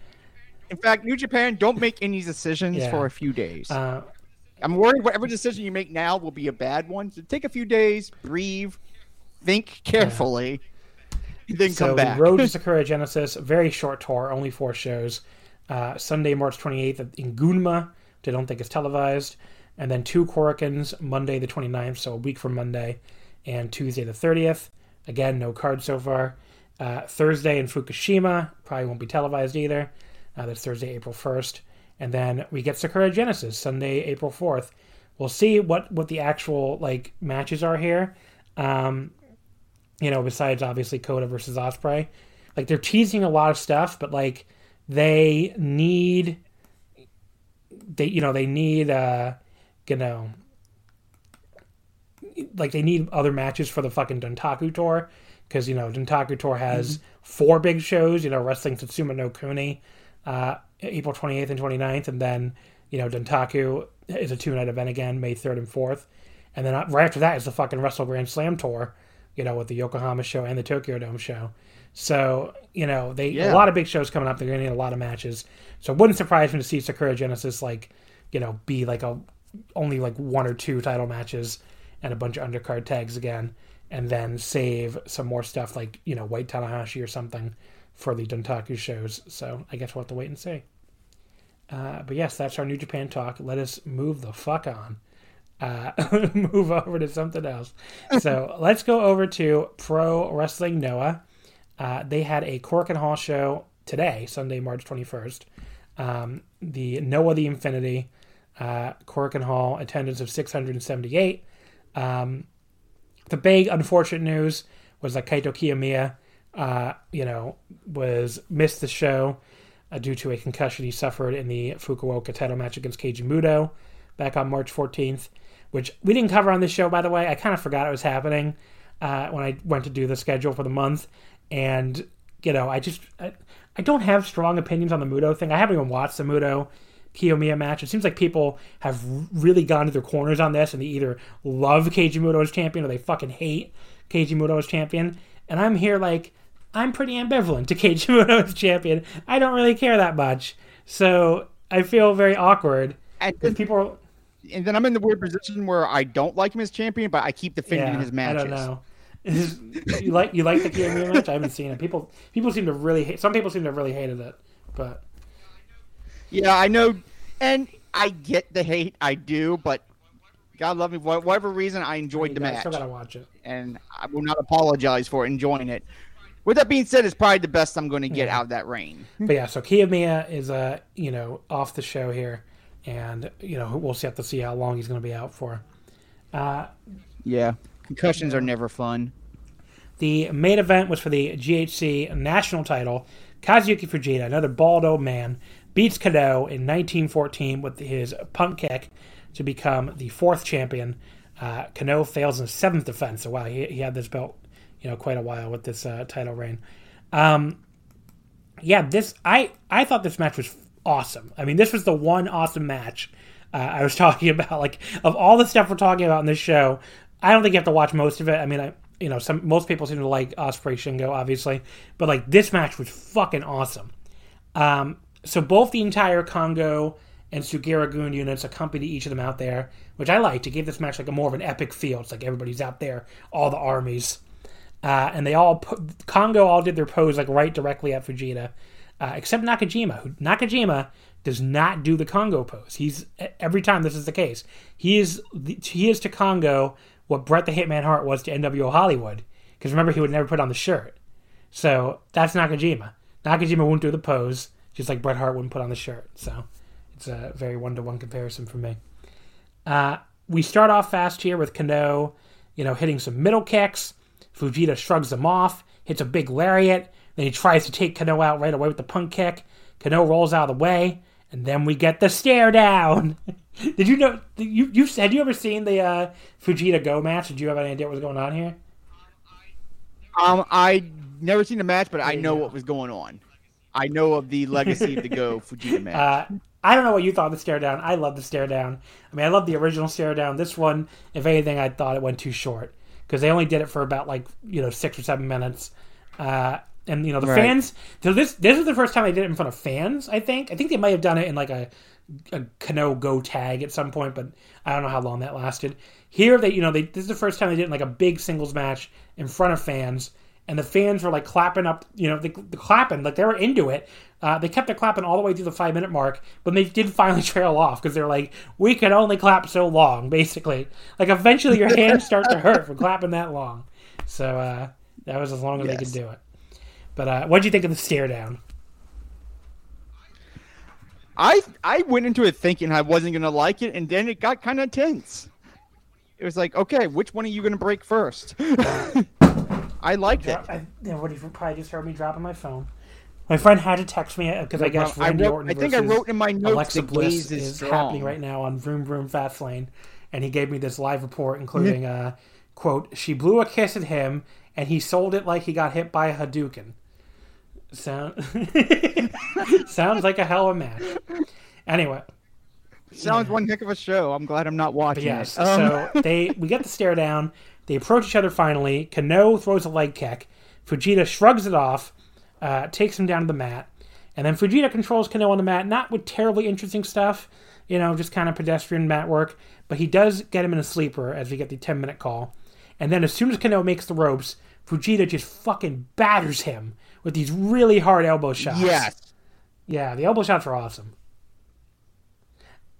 In fact, New Japan don't make any decisions Yeah. for a few days. Uh, I'm worried whatever decision you make now will be a bad one. So take a few days, breathe, think carefully, and then so come back. Road to [laughs] Sakura Genesis, very short tour, only four shows. Uh, Sunday, March 28th in Gunma, which I don't think is televised. And then two Korakuens, Monday the 29th, so a week from Monday, and Tuesday the 30th. Again, no cards so far. Uh, Thursday in Fukushima, probably won't be televised either. Uh, that's Thursday, April 1st. And then we get Sakura Genesis, Sunday, April 4th. We'll see what, what the actual like matches are here. Um, you know, besides obviously Kota versus Ospreay. Like they're teasing a lot of stuff, but like they need they you know, they need uh you know like they need other matches for the fucking Dontaku tour because you know Dontaku tour has four big shows, you know, wrestling Satsuma no Kuni uh April 28th and 29th and then you know Dontaku is a two night event again May 3rd and 4th. And then uh, right after that is the fucking Wrestle Grand Slam tour, you know, with the Yokohama show and the Tokyo Dome show. So, you know, they Yeah. a lot of big shows coming up. They're going to need a lot of matches. So it wouldn't surprise me to see Sakura Genesis like, you know, be like a only like one or two title matches and a bunch of undercard tags again, and then save some more stuff like you know White Tanahashi or something for the Dontaku shows. So I guess we'll have to wait and see. Uh, but yes, that's our New Japan talk. Let us move the fuck on. Uh, [laughs] move over to something else. So [laughs] let's go over to Pro Wrestling Noah. Uh, they had a Korakuen Hall show today, Sunday, March 21st. Um, the Noah the Infinity, uh, Korakuen Hall, attendance of 678. Um, the big unfortunate news was that Kaito Kiyomiya, uh, you know, was missed the show uh, due to a concussion he suffered in the Fukuoka title match against Keiji Muto back on March 14th, which we didn't cover on this show, by the way. I kind of forgot it was happening uh, when I went to do the schedule for the month. And, you know, I just, I, I don't have strong opinions on the Muto thing. I haven't even watched the Muto Kiyomiya match. It seems like people have really gone to their corners on this and they either love Keiji Muto as champion or they fucking hate Keiji Muto as champion. And I'm here like, I'm pretty ambivalent to Keiji Muto as champion. I don't really care that much. So I feel very awkward. And then, people are, and then I'm in the weird position where I don't like him as champion, but I keep defending yeah, his I don't know. [laughs] you like you like the Kiyomiya match? I haven't seen it. People people seem to really hate. Some people seem to have really hated it, but Yeah, I know, and I get the hate. I do, but God love me. For whatever reason, I enjoyed the match, still gotta watch it. and I will not apologize for enjoying it. With that being said, it's probably the best I'm going to get Yeah. out of that reign. But yeah, so Kiyomiya is uh you know off the show here, and you know we'll see have to see how long he's going to be out for. Uh, Yeah, concussions are never fun. the main event was for the GHC national title. Kazuyuki Fujita, another bald old man, beats Kenoh in 1914 with his punt kick to become the fourth champion. Uh, Kenoh fails in seventh defense. So wow, he, he had this belt, you know, quite a while with this uh, title reign. Um, yeah, this I I thought this match was awesome. I mean, this was the one awesome match uh, I was [laughs] talking about. Like of all the stuff we're talking about in this show, I don't think you have to watch most of it. I mean, I you know some most people seem to like Ospreay Shingo, obviously, but like this match was fucking awesome. Um, so both the entire Kongo and Sugiura-gun units accompanied each of them out there, which I liked. It gave this match like a more of an epic feel. It's like everybody's out there, all the armies, uh, and they all Kongo all did their pose like right directly at Fujita, uh, except Nakajima. Who Nakajima does not do the Kongo pose. He's every time this is the case. He is he is to Kongo what Bret the Hitman Hart was to NWO Hollywood. Because remember, he would never put on the shirt. So that's Nakajima. Nakajima won't do the pose, just like Bret Hart wouldn't put on the shirt. So it's a very one to one comparison for me. Uh, we start off fast here with Kenoh, you know, hitting some middle kicks. Fujita shrugs them off, hits a big lariat. Then he tries to take Kenoh out right away with the punt kick. Kenoh rolls out of the way, and then we get the stare down. [laughs] Did you know? You you had you ever seen the uh, Fujita Go match? Did you have any idea what was going on here? Um, I never seen the match, but I know what was going on. I know of the legacy of the Go [laughs] Fujita match. Uh, I don't know what you thought of the stare down. I love the stare down. I mean, I love the original stare down. This one, if anything, I thought it went too short because they only did it for about like you know six or seven minutes. Uh, and you know the Right. fans. So this this is the first time they did it in front of fans. I think. I think they might have done it in like a a Kenoh Go tag at some point, but I don't know how long that lasted. Here, they you know they this is the first time they did it in like a big singles match in front of fans, and the fans were like clapping up, you know, the, the clapping like they were into it. Uh, they kept the clapping all the way through the five minute mark, but they did finally [laughs] trail off because they're like, we can only clap so long, basically. Like eventually your hands [laughs] start to hurt from clapping that long. So uh, that was as long as they could do it. But uh, what did you think of the stare down? I I went into it thinking I wasn't gonna like it, and then it got kind of tense. It was like, okay, which one are you gonna break first? [laughs] I liked it. I, yeah, what you probably just heard me dropping my phone. My friend had to text me because I guess I, Randy wrote, Orton I think I wrote in my notes Alexa the Bliss is, is happening right now on Vroom Vroom Fast Lane, and he gave me this live report, including uh, quote: "She blew a kiss at him, and he sold it like he got hit by a Hadouken." Sound [laughs] sounds like a hell of a match. Anyway, Sounds one heck of a show. I'm glad I'm not watching Yes. it. Um, so they we get the stare down. They approach each other finally. Kenoh throws a leg kick. Fujita shrugs it off, uh, takes him down to the mat, and then Fujita controls Kenoh on the mat. Not with terribly interesting stuff, you know, just kind of pedestrian mat work. But he does get him in a sleeper as we get the ten minute call. And then as soon as Kenoh makes the ropes, Fujita just fucking batters him with these really hard elbow shots. Yes. Yeah, the elbow shots are awesome.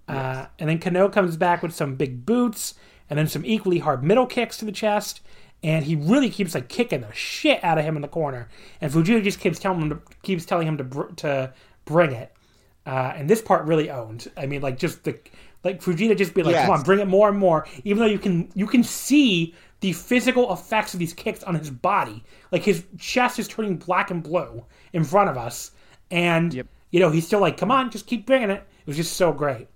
Uh, and then Kenoh comes back with some big boots and then some equally hard middle kicks to the chest. And he really keeps like kicking the shit out of him in the corner. And Fujita just keeps telling him to, keeps telling him to br- to bring it. Uh, and this part really owned. I mean, like just the like Fujita just be like, Yes. "Come on, bring it more and more." Even though you can you can see the physical effects of these kicks on his body. Like his chest is turning black and blue in front of us, and Yep. you know he's still like, "Come on, just keep bringing it." It was just so great.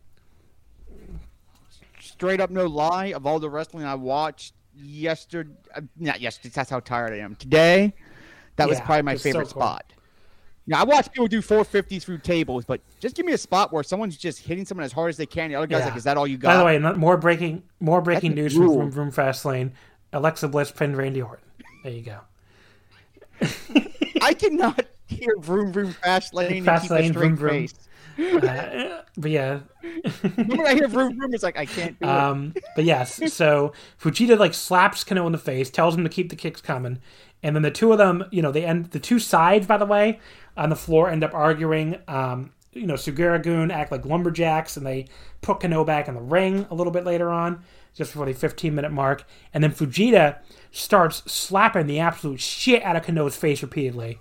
Straight up, no lie. Of all the wrestling I watched yesterday, not yesterday. That's how tired I am. Today, that was probably my so favorite cool. spot. Now I watch people do 450 through tables, but just give me a spot where someone's just hitting someone as hard as they can. The other guy's Yeah. like, "Is that all you got?" By the way, more breaking more breaking That's news from rule. Vroom Vroom Fast Lane. Alexa Bliss pinned Randy Orton. There you go. [laughs] I cannot hear vroom vroom fast lane Fast and keep lane, a straight vroom, vroom. face. Uh, but yeah, When I hear vroom vroom, it's like I can't do it. Um, but yes, so Fujita like slaps Kenoh in the face, tells him to keep the kicks coming, and then the two of them, you know, they end the two sides, by the way, on the floor end up arguing. Um, you know, Sugiura-gun act like lumberjacks, and they put Kenoh back in the ring a little bit later on, just before the 15 minute mark, and then Fujita starts slapping the absolute shit out of Kenoh's face repeatedly.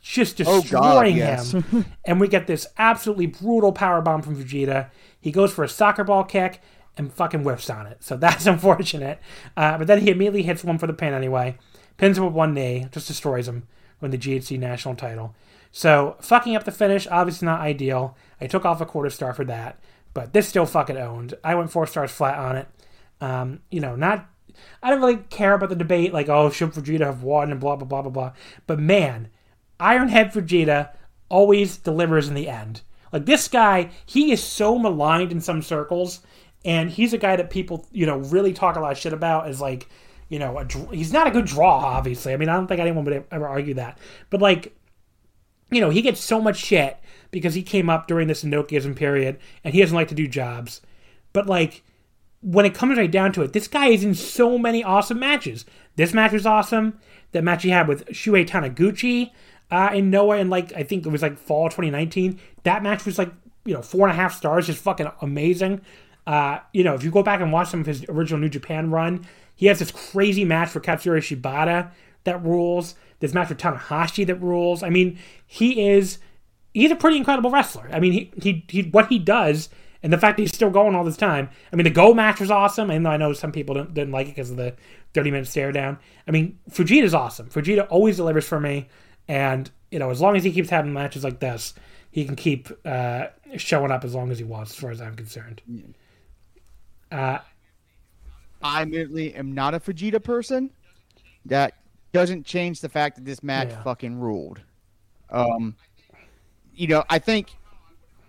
Just Oh, destroying God, yes. him, [laughs] and we get this absolutely brutal power bomb from Fujita. He goes for a soccer ball kick and fucking whiffs on it. So [laughs] that's unfortunate. Uh, but then he immediately hits one for the pin anyway. Pins him with one knee, just destroys him, win the GHC national title. So fucking up the finish, obviously not ideal. I took off a quarter star for that, but this still fucking owned. I went four stars flat on it. Um, you know, not. I don't really care about the debate, like, oh, should Fujita have won and blah blah blah blah blah. But man, Ironhead Fujita always delivers in the end. Like this guy, he is so maligned in some circles, and he's a guy that people, you know, really talk a lot of shit about as like, you know, a, he's not a good draw. Obviously, I mean, I don't think anyone would ever argue that. But like, you know, he gets so much shit because he came up during this Inokiism period, and he doesn't like to do jobs. But like, when it comes right down to it, this guy is in so many awesome matches. This match was awesome. That match he had with Shuhei Taniguchi uh, in Noah in like I think it was like fall 2019. That match was like you know four and a half stars, just fucking amazing. Uh, you know, if you go back and watch some of his original New Japan run, he has this crazy match for Katsuyori Shibata that rules. This match with Tanahashi that rules. I mean, he is he's a pretty incredible wrestler. I mean, he, he, he what he does and the fact that he's still going all this time. I mean, the Go match was awesome, and I know some people didn't, didn't like it because of the 30 minute stare down. I mean, Fujita's awesome. Fujita always delivers for me, and you know, as long as he keeps having matches like this, he can keep uh, showing up as long as he wants, as far as I'm concerned. Uh, I admittedly am not a Fujita person. That doesn't change the fact that this match Yeah. fucking ruled. Um, you know, I think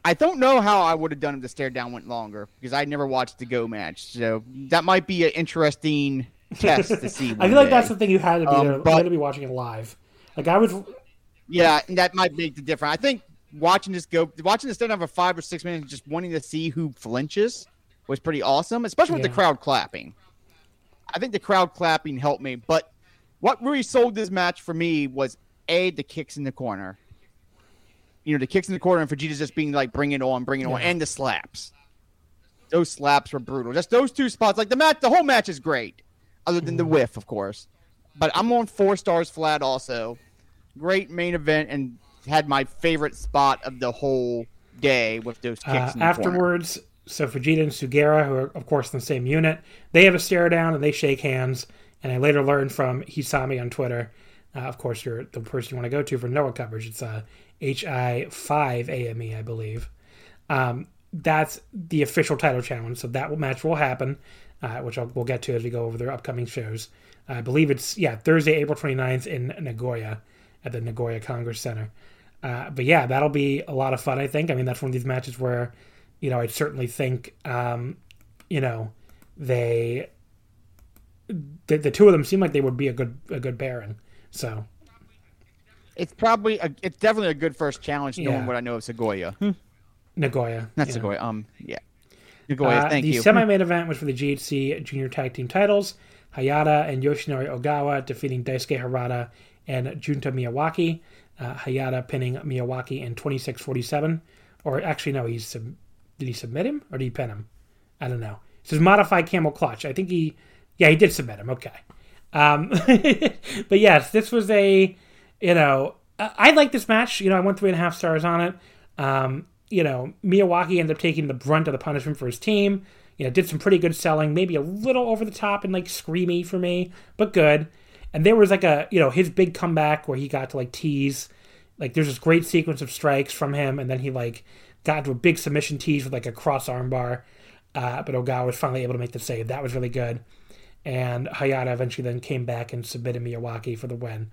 I don't know how I would have done if the stare down went longer because I never watched the go match. So that might be an interesting test to see. [laughs] I feel like day. that's the thing you had to be Um, there. But- had to be watching it live. Like I was, Yeah, and that might make the difference. I think watching this go, watching this stand over five or six minutes, just wanting to see who flinches was pretty awesome, especially with the crowd clapping. I think the crowd clapping helped me, but what really sold this match for me was a the kicks in the corner. You know, the kicks in the corner and Fujita's just being like, bring it on, bring it on, and the slaps. Those slaps were brutal. Just those two spots. Like the match, the whole match is great, other than the Mm. whiff, of course. But I'm on four stars flat also great main event and had my favorite spot of the whole day with those kicks Uh, the corner. afterwards, so Fujita and Sugiura, who are of course in the same unit, they have a stare down and they shake hands. And I later learned from Hisami on Twitter, uh, of course, you're the person you want to go to for Noah coverage. It's uh, HI5 AME, I believe. Um, that's the official title challenge. So that match will happen, uh, which I'll, we'll get to as we go over their upcoming shows. I believe it's, yeah, Thursday, April 29th in Nagoya at the Nagoya Congress Center. Uh, but yeah, that'll be a lot of fun. I think. I mean, that's one of these matches where, you know, I certainly think, um, you know, they, the, the two of them seem like they would be a good a good pairing. So It's probably a, it's definitely a good first challenge knowing Yeah. what I know of Segoya. Nagoya, Not yeah. Segoya. Um, yeah, Nagoya. Uh, thank the you. The semi-main event was for the GHC Junior Tag Team titles. Hayata and Yoshinori Ogawa defeating Daisuke Harada and Junta Miyawaki. Uh, Hayata pinning Miyawaki in 26-47. Or actually, no, he's sub- did he submit him or did he pin him? I don't know. It says modified camel clutch. I think he, yeah, he did submit him. Okay. Um, [laughs] but yes, this was a, you know, I, I like this match. You know, I went three and a half stars on it. Um, you know, Miyawaki ended up taking the brunt of the punishment for his team. You know, did some pretty good selling, maybe a little over the top and like screamy for me, but good. And there was like a, you know, his big comeback where he got to like tease. Like there's this great sequence of strikes from him, and then he like got into a big submission tease with like a cross armbar. Uh, but Ogawa was finally able to make the save. That was really good. And Hayata eventually then came back and submitted Miyawaki for the win.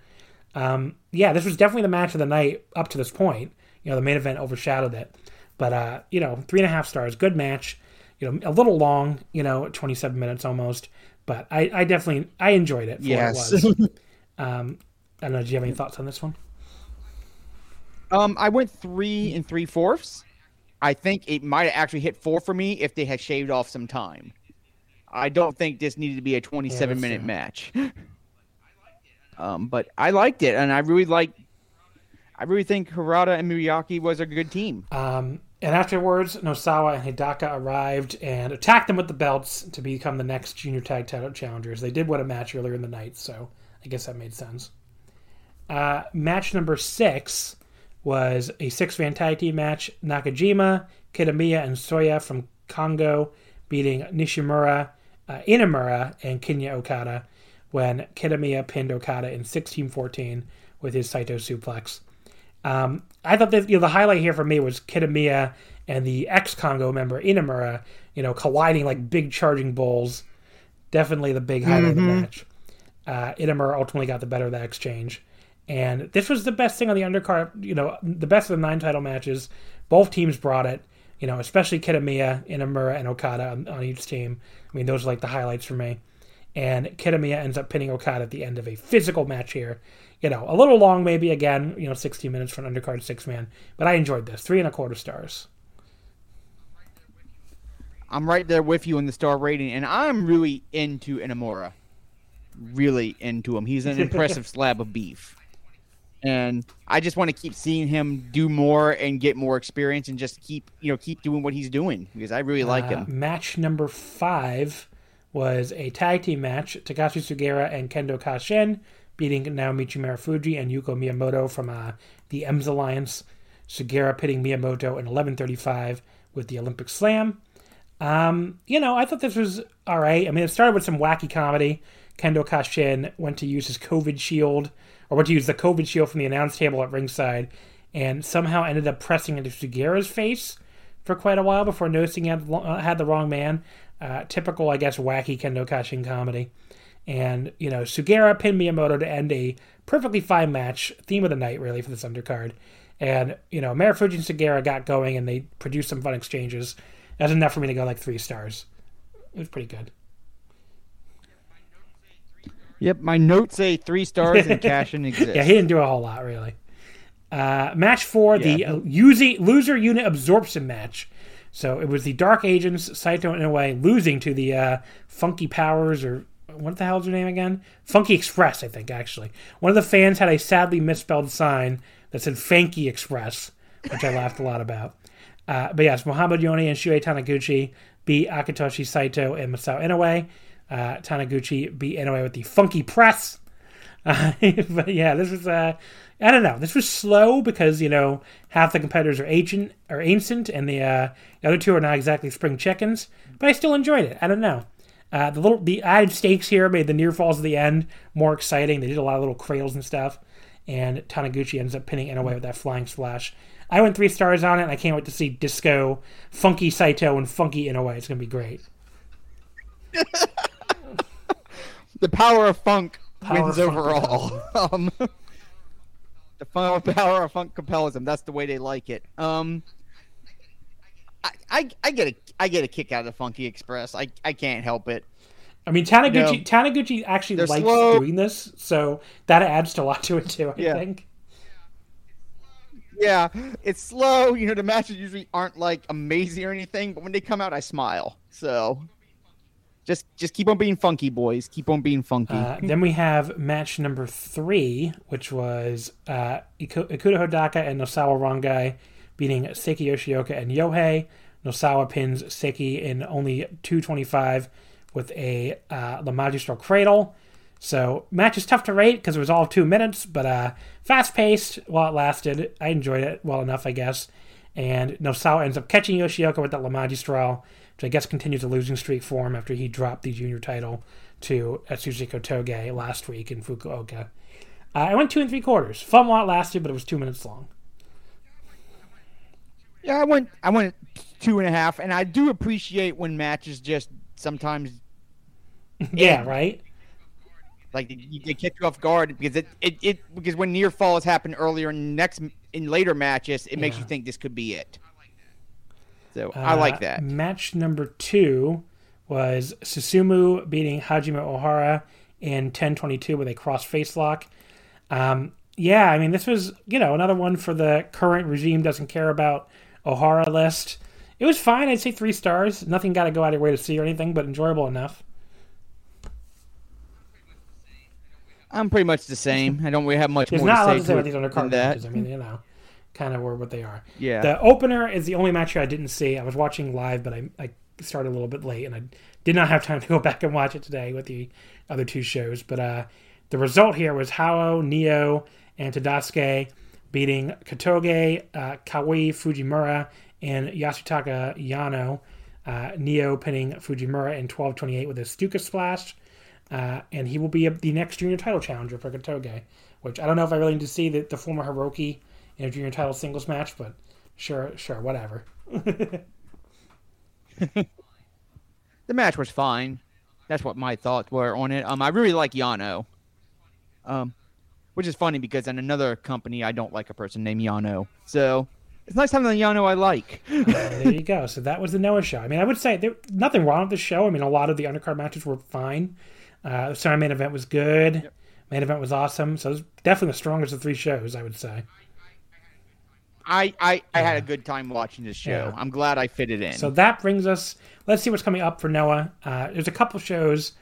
Um, yeah, this was definitely the match of the night up to this point. You know, the main event overshadowed it. But, uh, you know, three and a half stars, good match. You know, a little long, you know, 27 minutes almost. But I, I definitely, I enjoyed it for Yes. it was. [laughs] um, I don't know, do you have any thoughts on this one? Um, I went three and three fourths. I think it might have actually hit four for me if they had shaved off some time. I don't think this needed to be a 27 that's minute fair. match. [laughs] um, but I liked it, and I really like. I really think Harada and Miyaki was a good team. Um, and afterwards, Nosawa and Hidaka arrived and attacked them with the belts to become the next junior tag title challengers. They did win a match earlier in the night, so I guess that made sense. Uh, match number six was a six-man tag team match. Nakajima, Kitamiya, and Soya from Kongo beating Nishimura, uh, Inamura, and Kinya Okada when Kitamiya pinned Okada in 16-14 with his Saito suplex. Um, I thought that you know the highlight here for me was Kitamiya and the ex Kongo member Inamura, you know, colliding like big charging bulls. Definitely the big highlight of the match. Uh, Inamura ultimately got the better of that exchange, and this was the best thing on the undercard. You know, the best of the nine title matches. Both teams brought it. You know, especially Kitamiya, Inamura, and Okada on, on each team. I mean, those are like the highlights for me. And Kitamiya ends up pinning Okada at the end of a physical match here you know, a little long maybe again, you know, 60 minutes for an undercard six man, but I enjoyed this. Three and a quarter stars. I'm right there with you in the star rating, and I'm really into Inamura. Really into him. He's an [laughs] impressive slab of beef. And I just want to keep seeing him do more and get more experience and just keep, you know, keep doing what he's doing because I really like Uh, him. match number five was a tag team match. Takashi Sugiura and Kendo Kashin beating Naomichi Marufuji and Yuko Miyamoto from uh, the M's Alliance. Sugiura pitting Miyamoto in 11:35 with the Olympic Slam. Um, you know, I thought this was all right. I mean, it started with some wacky comedy. Kendo Kashin went to use his COVID shield, or went to use the COVID shield from the announce table at ringside, and somehow ended up pressing into Sugiura's face for quite a while before noticing he had, uh, had the wrong man. Uh, typical, I guess, wacky Kendo Kashin comedy. And, you know, Sugiura pinned Miyamoto to end a perfectly fine match, theme of the night, really, for this undercard. And, you know, Marufuji and Sugiura got going and they produced some fun exchanges. That's enough for me to go like three stars. It was pretty good. Yep, my notes say three stars and [laughs] Kashin exists. Yeah, he didn't do a whole lot, really. Uh, match four, the Yeah. uh, Uzi, loser unit absorption match. So it was the Dark Agents, Saito and Inoue, losing to the uh, Funky Powers, or what the hell's her name again? Funky Express, I think, actually. One of the fans had a sadly misspelled sign that said Fanky Express, which I laughed a lot about. Uh, but yes, Mohammed Yone and Shuhei Taniguchi beat Akitoshi Saito and Masao Inoue. Uh, Taniguchi beat Inoue with the Funky Press. Uh, [laughs] but yeah, this was uh, I don't know. This was slow because you know half the competitors are ancient or ancient, and the uh, the other two are not exactly spring chickens. But I still enjoyed it. I don't know. Uh, the little the added stakes here made the near falls at the end more exciting. They did a lot of little cradles and stuff, and Taniguchi ends up pinning Inoue with that flying splash. I went three stars on it, and I can't wait to see Disco, Funky Saito, and Funky Inoue. It's gonna be great. [laughs] the power of funk Power wins of funk overall. [laughs] um, [laughs] the final power of funk compels them. That's the way they like it. Um, I, I, I get a I get a kick out of the Funky Express. I, I can't help it. I mean, Taniguchi No. Taniguchi actually likes slow. doing this, so that adds to a lot to it too. I Yeah. think. Yeah, it's slow. You know, the matches usually aren't like amazing or anything, but when they come out, I smile. So Just just keep on being funky, boys. Keep on being funky. Uh, then we have match number three, which was uh, Ikuto Hidaka and Nosawa Rongai beating Seiki Yoshioka and Yohei. Nosawa pins Seki in only 225 with a uh, La Magistral Cradle. So match is tough to rate because it was all two minutes, but uh, fast paced while it lasted. I enjoyed it well enough, I guess. And Nosawa ends up catching Yoshioka with that La Magistral, which I guess continues a losing streak for him after he dropped the junior title to Atsushi Kotoge last week in Fukuoka. Uh, I went two and three quarters. Fun while it lasted, but it was two minutes long. Yeah, I went I went two and a half, and I do appreciate when matches just sometimes [laughs] yeah, right? like they, they catch you off guard because it, it, it because when near falls happen earlier in next in later matches, it makes you think this could be it. So I like Uh, that. Match number two was Susumu beating Hajime Ohara in 1022 with a cross face lock. Um, yeah, I mean, this was, you know, another one for the current regime doesn't care about Ohara list. It was fine. I'd say three stars. Nothing got to go out of your way to see or anything, but enjoyable enough. I'm pretty much the same. I don't really have much There's more not to say say to about these undercard matches. I mean, you know, kind of were what they are. Yeah. The opener is the only match I didn't see. I was watching live, but I, I started a little bit late, and I did not have time to go [laughs] back and watch it today with the other two shows. But uh, the result here was Hao, Neo, and Tadasuke beating Kotoge, uh, Kai Fujimura, and Yasutaka Yano. Uh, Neo pinning Fujimura in 12:28 with a Stuka splash, uh, and he will be the next junior title challenger for Kotoge. Which I don't know if I really need to see the, the former Hiroki in a junior title singles match, but sure, sure, whatever. [laughs] The match was fine. That's what my thoughts were on it. Um, I really like Yano. Um, which is funny because in another company I don't like a person named Yano. So it's nice having a Yano I like. Uh, there you go. So that was the Noah show. I mean, I would say there nothing wrong with the show. I mean, a lot of the undercard matches were fine. Uh, the semi main event was good. Main event was awesome. So it was definitely the strongest of three shows, I would say. I, I, I had a good time watching this show. Yeah. I'm glad I fit it in. So that brings us. Let's see what's coming up for Noah. Uh, there's a couple shows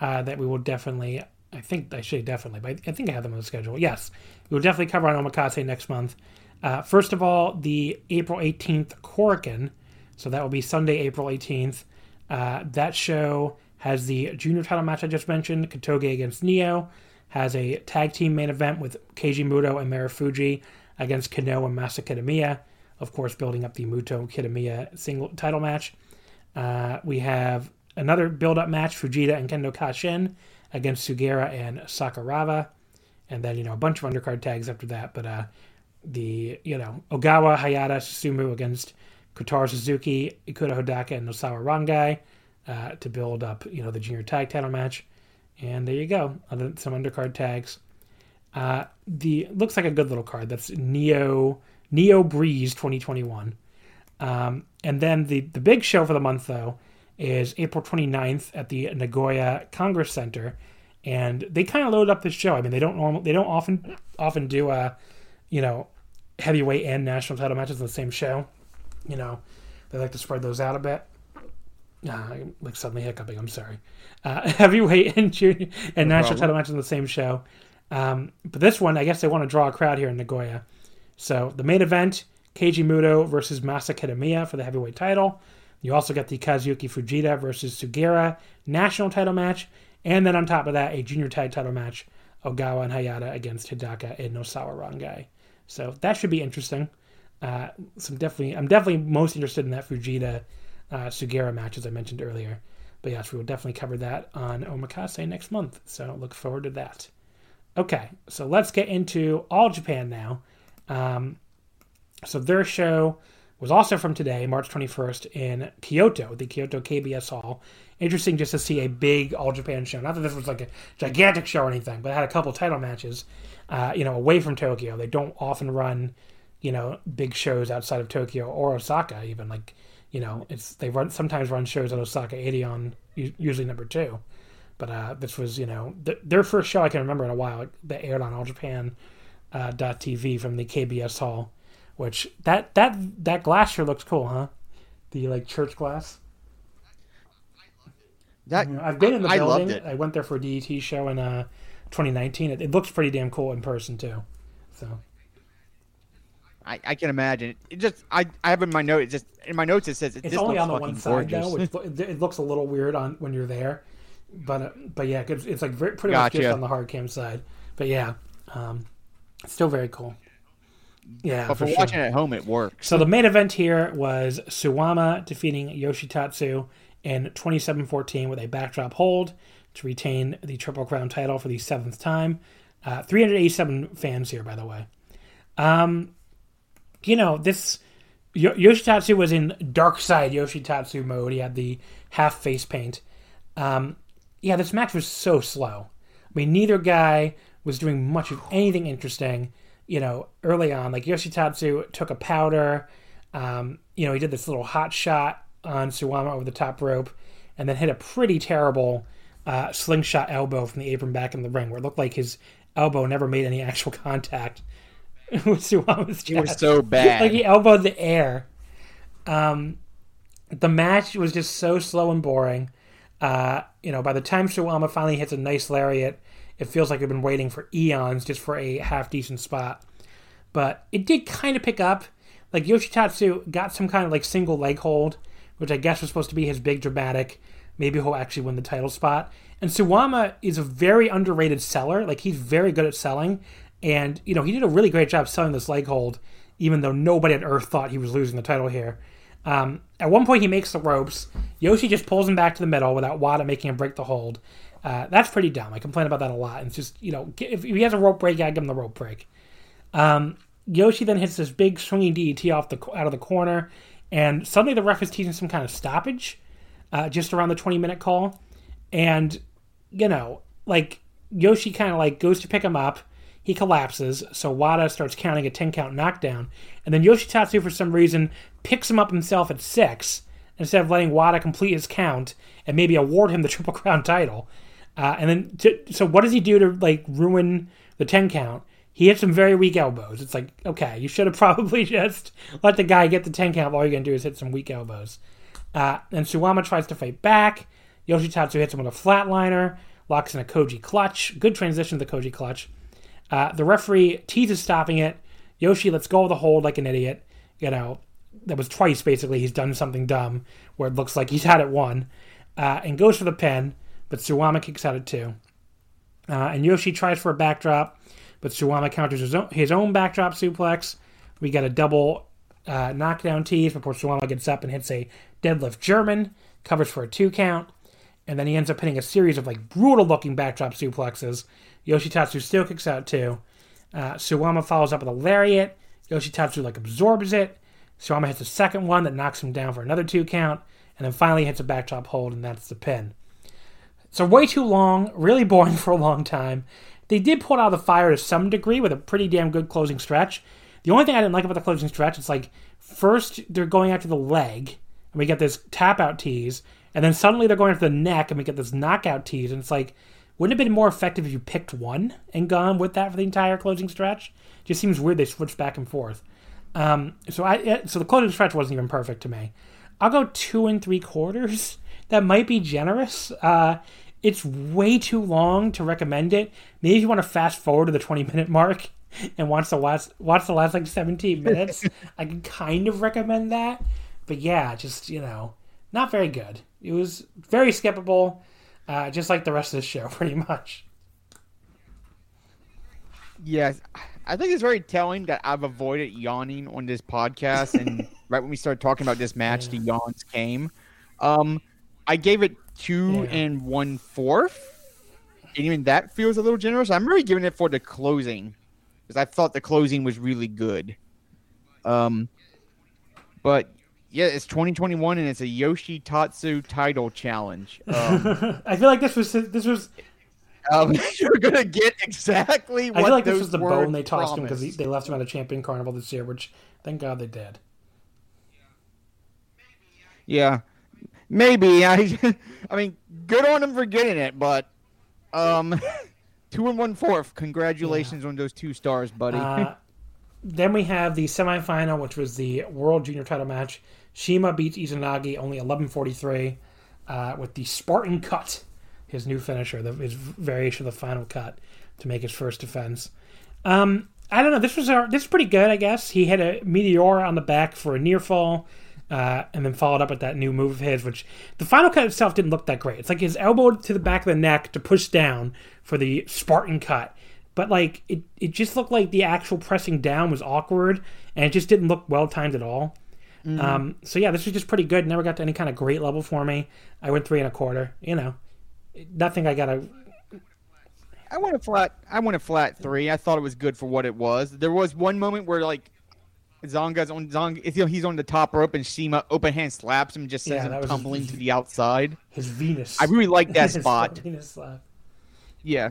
uh, that we will definitely. I think I say definitely, but I think I have them on the schedule. Yes, we will definitely cover on Omakase next month. Uh, first of all, the April 18th Korakuen. So that will be Sunday, April 18th. Uh, that show has the junior title match I just mentioned, Kotoge against Neo. Has a tag team main event with Keiji Muto and Marufuji against Kenoh and Masa Kitamiya. Of course, building up the Muto Kitamiya single title match. Uh, we have another build-up match, Fujita and Kendo Kashin against Sugiura and Sakuraba, and then you know a bunch of undercard tags after that. But uh, the you know Ogawa, Hayata, Susumu against Kotaro Suzuki, Ikuto Hidaka, and Nosawa Rongai uh, to build up you know the junior tag title match. And there you go, some undercard tags. Uh, the looks like a good little card. That's Neo Neo Breeze 2021. Um, and then the, the big show for the month, though, is April 29th at the Nagoya Congress Center. And they kind of load up this show. I mean, they don't normal, they don't often often do uh, you know, heavyweight and national title matches in the same show. You know, they like to spread those out a bit. Uh, I'm like suddenly hiccuping. I'm sorry. Uh, [laughs] heavyweight and junior and national problem. title matches in the same show. Um, but this one, I guess they want to draw a crowd here in Nagoya. So the main event, Keiji Muto versus Masa Kitamiya for the heavyweight title. You also got the Kazuki Fujita versus Sugiura national title match, and then on top of that, a junior tag title match, Ogawa and Hayata against Hidaka and Nosawa Rongai. So that should be interesting. Uh, some definitely, I'm definitely most interested in that Fujita uh, Sugiura match as I mentioned earlier. But yes, we will definitely cover that on Omakase next month. So look forward to that. Okay, so let's get into All Japan now. Um, so their show was also from today, March 21st, in Kyoto, the Kyoto KBS Hall. Interesting just to see a big All Japan show. Not that this was like a gigantic show or anything, but it had a couple title matches, uh, you know, away from Tokyo. They don't often run, you know, big shows outside of Tokyo or Osaka, even. Like, you know, it's they run sometimes run shows at Osaka 80 on usually number two. But uh, this was, you know, th- their first show I can remember in a while that aired on All Japan uh, .tv from the KBS Hall, which that that that glass sure looks cool, huh? The like church glass. That You know, I've been in the I building. loved it. I went there for a DDT show in uh, 2019. It, it looks pretty damn cool in person too. So I, I can imagine. It just I, I have in my note. It just in my notes it says it it's only looks on the one side gorgeous. though, which it, it looks a little weird on when you're there. But uh, but yeah, it's, it's like very, pretty much just on the hard cam side. But yeah, um, still very cool. Yeah, but for, sure. watching at home, it works. So the main event here was Suwama defeating Yoshitatsu in 27-14 with a backdrop hold to retain the Triple Crown title for the seventh time. Uh, 387 fans here, by the way. Um, you know this Yo- Yoshitatsu was in Dark Side Yoshitatsu mode. He had the half face paint. Um, yeah, this match was so slow. I mean, neither guy was doing much of anything interesting. You know, early on, like Yoshitatsu took a powder. Um, you know, he did this little hot shot on Suwama over the top rope, and then hit a pretty terrible uh, slingshot elbow from the apron back in the ring, where it looked like his elbow never made any actual contact [laughs] with Suwama's chest. it was so [laughs] bad. like he elbowed the air. Um, the match was just so slow and boring. Uh, you know, by the time Suwama finally hits a nice lariat, it feels like we've been waiting for eons just for a half decent spot. But it did kind of pick up. Like Yoshitatsu got some kind of like single leg hold, which I guess was supposed to be his big dramatic. Maybe he'll actually win the title spot. And Suwama is a very underrated seller. Like he's very good at selling, and you know he did a really great job selling this leg hold, even though nobody on earth thought he was losing the title here. Um, at one point, he makes the ropes. Yoshi just pulls him back to the middle without Wada making him break the hold. Uh, that's pretty dumb. I complain about that a lot. It's just you know if he has a rope break, I give him the rope break. Um, Yoshi then hits this big swinging DDT off the out of the corner, and suddenly the ref is teaching some kind of stoppage, uh, just around the twenty minute call, and you know like Yoshi kind of like goes to pick him up, he collapses, so Wada starts counting a ten count knockdown, and then Yoshitatsu for some reason picks him up himself at six instead of letting Wada complete his count and maybe award him the [laughs] Triple Crown title. Uh, and then, to, so what does he do to like ruin the ten count? He hits some very weak elbows. It's like, okay, you should have [laughs] probably just let the guy get the 10 count. All you're to do is hit some weak elbows. Uh, and Suwama tries to fight back. Yoshitatsu hits him with a flatliner, locks in a Koji clutch. Good transition to the Koji clutch. Uh, the referee teases stopping it. Yoshi lets go of the hold like an idiot. You know, that was twice basically. He's done something dumb where it looks like he's had it won. Uh, and goes for the pin, but Suwama kicks out at two. Uh, and Yoshi tries for a backdrop, but Suwama counters his own, his own backdrop suplex. We get a double uh, knockdown tease before Suwama gets up and hits a deadlift German, covers for a two count, and then he ends up hitting a series of like brutal looking backdrop suplexes. Yoshitatsu still kicks out too. Uh, Suwama follows up with a lariat. Yoshitatsu like absorbs it. Suwama hits a second one that knocks him down for another two count, and then finally hits a backdrop hold, and that's the pin. So way too long, really boring [laughs] for a long time. They did pull out of the fire to some degree with a pretty damn good closing stretch. The only thing I didn't like about the closing stretch it's like first they're going after the leg, and we get this tap out tease, and then suddenly they're going after the neck, and we get this knockout tease, and it's like, wouldn't it have been more effective if you picked one and gone with that for the entire closing stretch? Just seems weird they switched back and forth. Um, so I so the closing stretch wasn't even perfect to me. I'll go two and three quarters. That might be generous. Uh, it's way too long to recommend it. Maybe if you want to fast forward to the 20 minute mark [laughs] and watch the last watch the last like 17 [laughs] minutes, I can kind of recommend that. But yeah, just you know, not very good. It was very skippable, uh, just like the rest of the show, [laughs] pretty much. Yes, I think it's very telling that I've avoided yawning on this podcast, and right when we started talking about this match, the yawns came. Um, I gave it two Yeah. and one fourth, and even that feels a little generous. I'm really giving it for the closing because I thought the closing was really good. Um, but yeah, it's 2021 and it's a Yoshi Tatsu title challenge. [laughs] Um, I feel like this was this was. um, [laughs] you're gonna get exactly what I feel like this was the bone they tossed him because they left him at a champion carnival this year, which thank God they did. Yeah, maybe. [laughs] I, I mean, good on him for getting it, but um, [laughs] two and one fourth. Congratulations on those two stars, buddy. Uh, then we have the semifinal, which was the World Junior Title match. Shima beats Izanagi only 11:43. uh, with the Spartan Cut, his new finisher, the, his variation of the final cut to make his first defense. Um, I don't know. This was a, this is pretty good, I guess. He had a meteor on the back for a near fall, uh, and then followed up with that new move of his, which the final cut itself didn't look that great. It's like his elbow to the back of the neck to push down for the Spartan cut, but like it, it just looked like the actual pressing down was awkward, and it just didn't look well timed at all. Mm-hmm. Um, so yeah, this was just pretty good. Never got to any kind of great level for me. I went three and a quarter. You know, nothing I gotta I went a flat. I went a flat three. I thought it was good for what it was. There was one moment where like Zonga's on Zonga. You know, he's on the top rope and Shima open hand slaps him, just sends Yeah, him tumbling his- to the outside. his Venus. I really like that [laughs] spot. Venus slap. Yeah.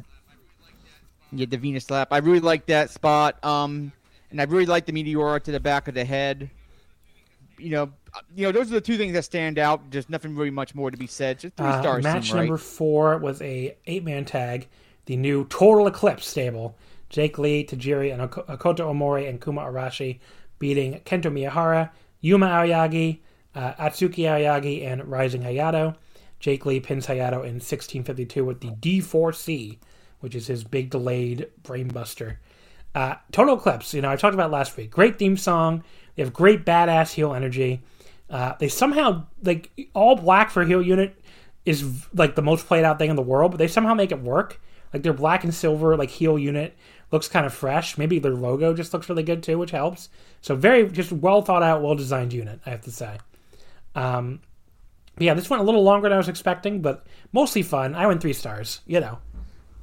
Yeah, the Venus slap. I really like that spot. Um, and I really like the meteora to the back of the head. You know, you know, those are the two things that stand out. Just nothing really much more to be said. Just three Uh, stars. match seem right. number four was a eight man tag. The new Total Eclipse stable: Jake Lee, Tajiri, and Ak- Hokuto Omori and Kuma Arashi beating Kento Miyahara, Yuma Aoyagi, uh, Atsuki Aoyagi, and Rising Hayato. Jake Lee pins Hayato in 1652 with the D4C, which is his big delayed brainbuster. Uh, Total Eclipse, you know, I talked about last week. Great theme song. They have great badass heel energy. Uh, they somehow like all black for heel unit is like the most played out thing in the world, but they somehow make it work. Like their black and silver like heel unit looks kind of fresh. Maybe their logo just looks really good too, which helps. So very just well thought out, well designed unit, I have to say. Um, yeah, this went a little longer than I was expecting, but mostly fun. I went three stars. You know,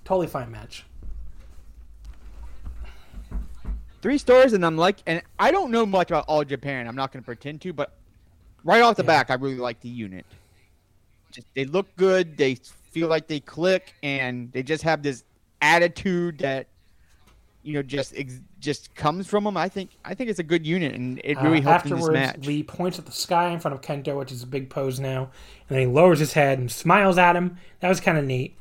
totally fine match. three stars, and I'm like, and I don't know much about all Japan. I'm not going to pretend to, but right off the Yeah. back, I really like the unit. Just they look good. They feel like they click, and they just have this attitude that you know just ex- just comes from them. I think I think it's a good unit, and it really Uh, helps in this afterwards, match. Lee points at the sky in front of Kento, which is a big pose now, and then he lowers his head and smiles at him. That was kind of neat,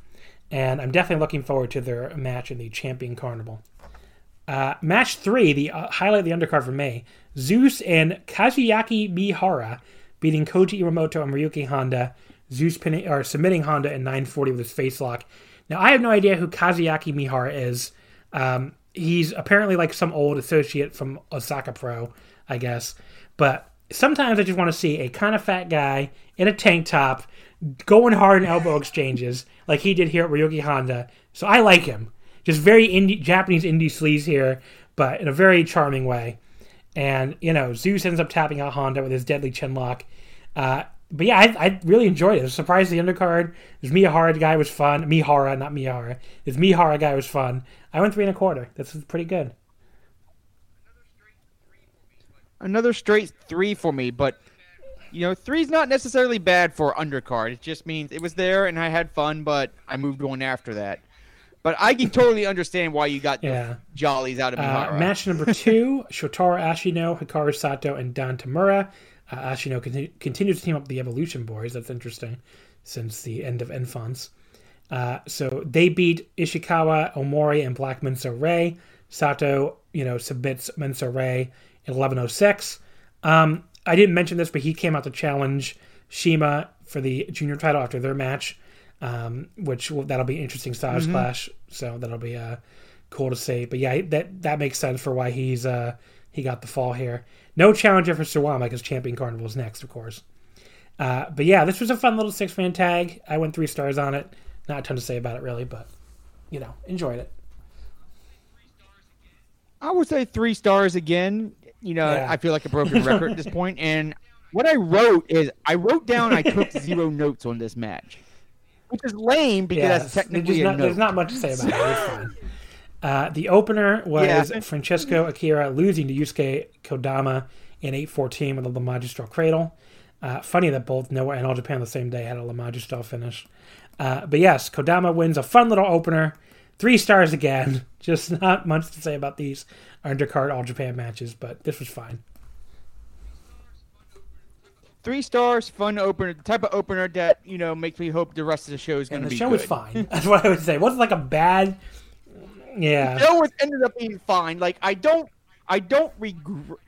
and I'm definitely looking forward to their match in the Champion Carnival. Uh, match three, the uh, highlight of the undercard for May, Zeus and Kazuyaki Mihara beating Koji Iwamoto and Ryuki Honda. Zeus pinning or submitting Honda in 940 with his face lock. Now I have no idea who Kazuyaki Mihara is. Um, he's apparently like some old associate from Osaka Pro, I guess. But sometimes I just want to see a kind of fat guy in a tank top going hard in elbow exchanges like he did here at Ryuki Honda. So I like him. Just very indie, Japanese indie sleaze here, but in a very charming way. And, you know, Zeus ends up tapping out Honda with his deadly chin lock. Uh, but yeah, I, I really enjoyed it. I was surprised the undercard. This Miyahara guy was fun. Mihara, not Miyahara. This Mihara guy was fun. I went three and a quarter. This is pretty good. Another straight three for me, but you know, three's not necessarily bad for undercard. It just means it was there and I had fun, but I moved on after that. But I can totally understand why you got Yeah. the jollies out of Uh, match number [laughs] two Shotaro Ashino, Hikaru Sato, and Dan Tamura. Uh, Ashino conti- continues to team up the Evolution Boys. That's interesting since the end of Enfants. Uh, so they beat Ishikawa, Omori, and Black Menso-re. Sato, you know, submits Menso-re in 1106. Um, I didn't mention this, but he came out to challenge Shima for the junior title after their match, um, which will, that'll be an interesting styles clash. So that'll be uh, cool to see. But yeah, that that makes sense for why he's uh, he got the fall here. No challenger for Suwama because Champion Carnival is next, of course. Uh, but yeah, this was a fun little six man tag. I went three stars on it. Not a ton to say about it really, but you know, enjoyed it. I would say three stars again. You know, Yeah. I feel like a broken record at this [laughs] point. And what I wrote is I wrote down I took [laughs] zero notes on this match, which is lame because Yeah, that's there's, technically not, there's not much to say about it. It's [laughs] fine. Uh, the opener was Yeah. Francesco Akira losing to Yusuke Kodama in 8-14 with a La Magistral Cradle. Uh, funny that both Noah and All Japan the same day had a La Magistral finish. Uh, but yes, Kodama wins a fun little opener. Three stars again. [laughs] Just not much to say about these undercard All Japan matches, but this was fine. Three stars, fun opener, the type of opener that you know makes me hope the rest of the show is going to the be show good. was fine. [laughs] That's what I would say. It wasn't like a bad. Yeah. The show was ended up being fine. Like I don't, I don't regret.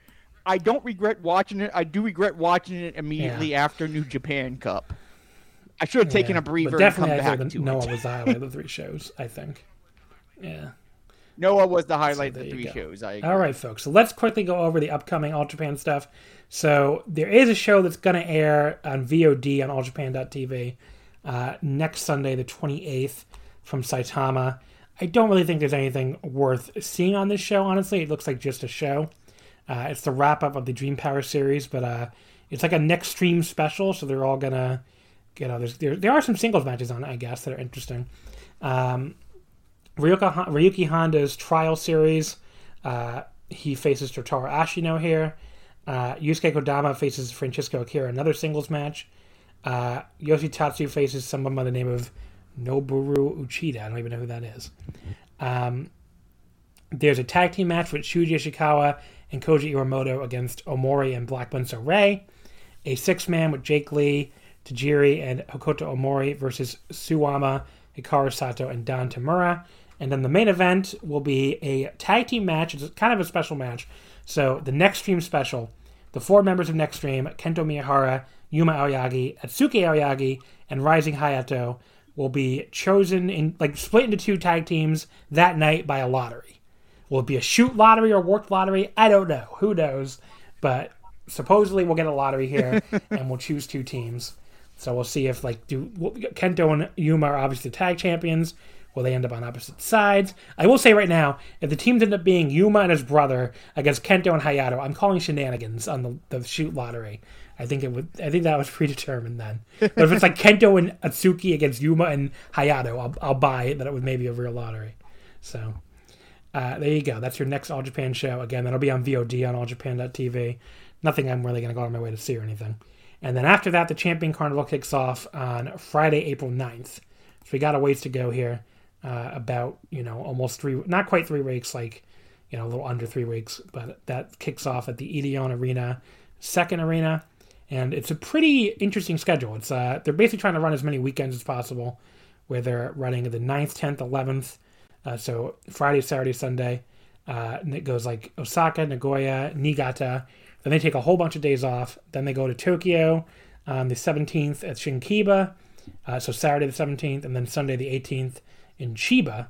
I don't regret watching it. I do regret watching it immediately after New Japan Cup. I should have taken Yeah, a breather But and come definitely, I back think to Noah was the highlight of [laughs] the three shows. I think. Yeah. Noah was the highlight there of the three shows. All right, folks. So let's quickly go over the upcoming All Japan stuff. So there is a show that's going to air on VOD on alljapan.tv uh, next Sunday, the 28th, from Saitama. I don't really think there's anything worth seeing on this show, honestly. It looks like just a show. Uh, it's the wrap up of the Dream Power series, but uh, it's like a next stream special, so they're all going to, you know, there's, there, there are some singles matches on I guess, that are interesting. Um, Ryuka, Ryuki Honda's trial series. Uh, he faces Shotaro Ashino here. Uh, Yusuke Kodama faces Francesco Akira, another singles match. Uh, Yoshitatsu faces someone by the name of Noboru Uchida. I don't even know who that is. Um, there's a tag team match with Shuji Ishikawa and Koji Iwamoto against Omori and Black Menso-re. A six man with Jake Lee, Tajiri, and Hokuto Omori versus Suwama, Hikaru Sato, and Dan Tamura. And then the main event will be a tag team match. It's kind of a special match. So the Next Stream special, the four members of Next Stream, Kento Miyahara, Yuma Aoyagi, Atsuki Aoyagi, and Rising Hayato will be chosen in like split into two tag teams that night by a lottery. Will it be a shoot lottery or worked lottery? I don't know. Who knows? But supposedly we'll get a lottery here [laughs] and we'll choose two teams. So we'll see if like do Kento and Yuma are obviously tag champions. Will they end up on opposite sides? I will say right now, if the teams end up being Yuma and his brother against Kento and Hayato, I'm calling shenanigans on the, the shoot lottery. I think it would. I think that was [laughs] predetermined then. But if it's like Kento and Atsuki against Yuma and Hayato, I'll, I'll buy it that it was maybe a real lottery. So uh, there you go. That's your next All Japan show. Again, that'll be on VOD on alljapan.tv. Nothing I'm really going to go on my way to see or anything. And then after that, the Champion Carnival kicks off on Friday, April 9th. So we got a ways to go here. Uh, about, you know, almost three, not quite three weeks, like, you know, a little under three weeks. But that kicks off at the Edion Arena, second arena. And it's a pretty interesting schedule. It's uh, They're basically trying to run as many weekends as possible, where they're running the 9th, 10th, 11th. Uh, so Friday, Saturday, Sunday. Uh, and it goes like Osaka, Nagoya, Niigata. Then they take a whole bunch of days off. Then they go to Tokyo on the 17th at Shinkiba. Uh, so Saturday the 17th, and then Sunday the 18th in Chiba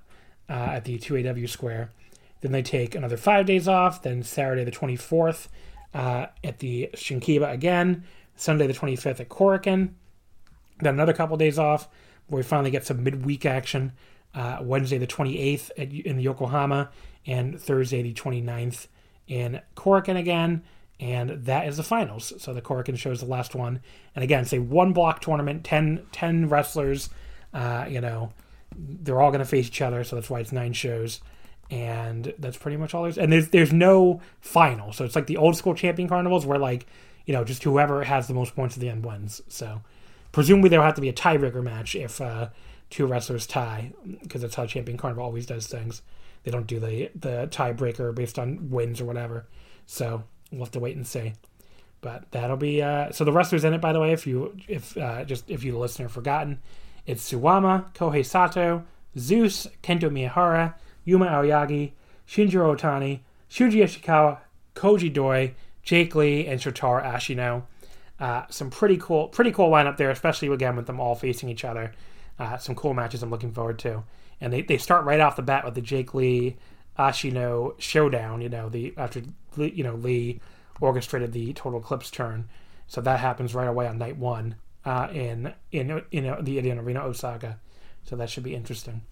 uh, at the 2AW Square. Then they take another five days off. Then Saturday the 24th uh, at the Shinkiba again. Sunday the 25th at Korakuen. Then another couple days off where we finally get some midweek action. Uh, Wednesday the 28th at, in Yokohama and Thursday the 29th in Korakuen again. And that is the finals. So the Korakuen show is the last one. And again, it's a one block tournament, 10, 10 wrestlers. Uh, you know, they're all going to face each other. So that's why it's nine shows. And that's pretty much all there's. And there's there's no final. So it's like the old school champion carnivals where like, you know, just whoever has the most points at the end wins. So presumably there'll have to be a tiebreaker match if uh, two wrestlers tie, because that's how Champion Carnival always does things. They don't do the the tiebreaker based on wins or whatever. So we'll have to wait and see. But that'll be uh, so the wrestlers in it. By the way, if you if uh, just if you the listener forgotten, it's Suwama, Kohei Sato, Zeus, Kento Miyahara, Yuma Aoyagi, Shinjiro Otani, Shuji Ishikawa, Koji Doi, Jake Lee, and Shotaro Ashino. Uh, some pretty cool, pretty cool lineup there, especially again with them all facing each other. Uh, some cool matches I'm looking forward to, and they, they start right off the bat with the Jake Lee Ashino showdown. You know the after you know Lee orchestrated the Total Eclipse turn, so that happens right away on night one uh, in in in uh, the Edion Arena Osaka. So that should be interesting.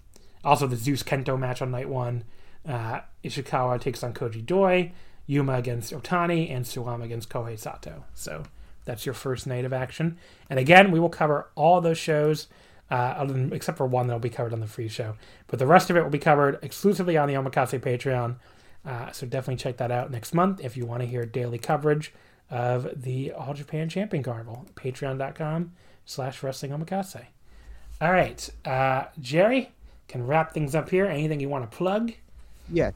Also, the Zeus Kento match on night one. Uh, Ishikawa takes on Koji Doi, Yuma against Otani, and Suwama against Kohei Sato. So that's your first night of action. And again, we will cover all those shows, uh, other than, except for one that will be covered on the free show. But the rest of it will be covered exclusively on the Omakase Patreon. Uh, so definitely check that out next month if you want to hear daily coverage of the All Japan Champion Carnival. Patreon.com slash Wrestling Omakase. All right, uh, Jerry can wrap things up here. Anything you want to plug? Yes.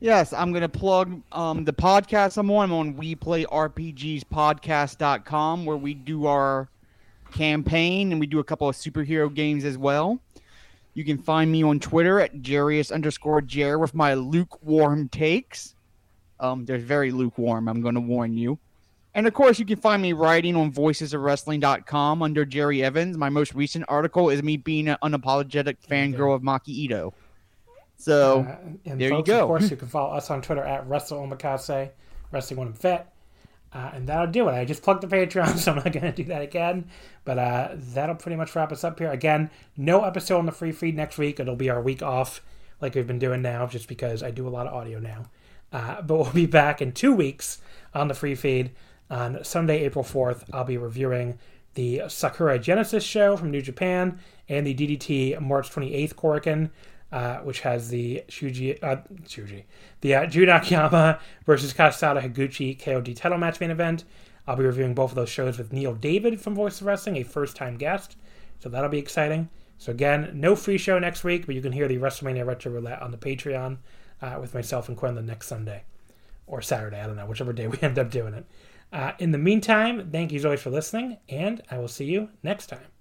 Yes, I'm going to plug um, the podcast I'm on. I'm on WePlayRPGspodcast.com where we do our campaign and we do a couple of superhero games as well. You can find me on Twitter at Jarius underscore Jer with my lukewarm takes. Um, they're very lukewarm, I'm going to warn you. And of course, you can find me writing on voicesofwrestling.com under Jerry Evans. My most recent article is me being an unapologetic fangirl of Maki Ito. So Uh, and there you go. Of course, [laughs] you can follow us on Twitter at WrestleOmakase, Wrestling One Vet. Uh, and that'll do it. I just plugged the Patreon, [laughs] so I'm not going to do that again. But uh, that'll pretty much wrap us up here. Again, no episode on the free feed next week. It'll be our week off, like we've been doing now, just because I do a lot of audio now. Uh, but we'll be back in two weeks on the free feed. On Sunday, April 4th, I'll be reviewing the Sakura Genesis show from New Japan and the DDT March 28th Korakuen, uh, which has the Shuji, uh, Shuji, the uh, Jun Akiyama versus Kazusada Higuchi KOD title match main event. I'll be reviewing both of those shows with Neil David from Voice of Wrestling, a first time guest. So that'll be exciting. So again, no free show next week, but you can hear the WrestleMania Retro Roulette on the Patreon uh, with myself and Quinn the next Sunday or Saturday. I don't know, whichever day we [laughs] end up doing it. Uh, in the meantime, thank you as always for listening, and I will see you next time.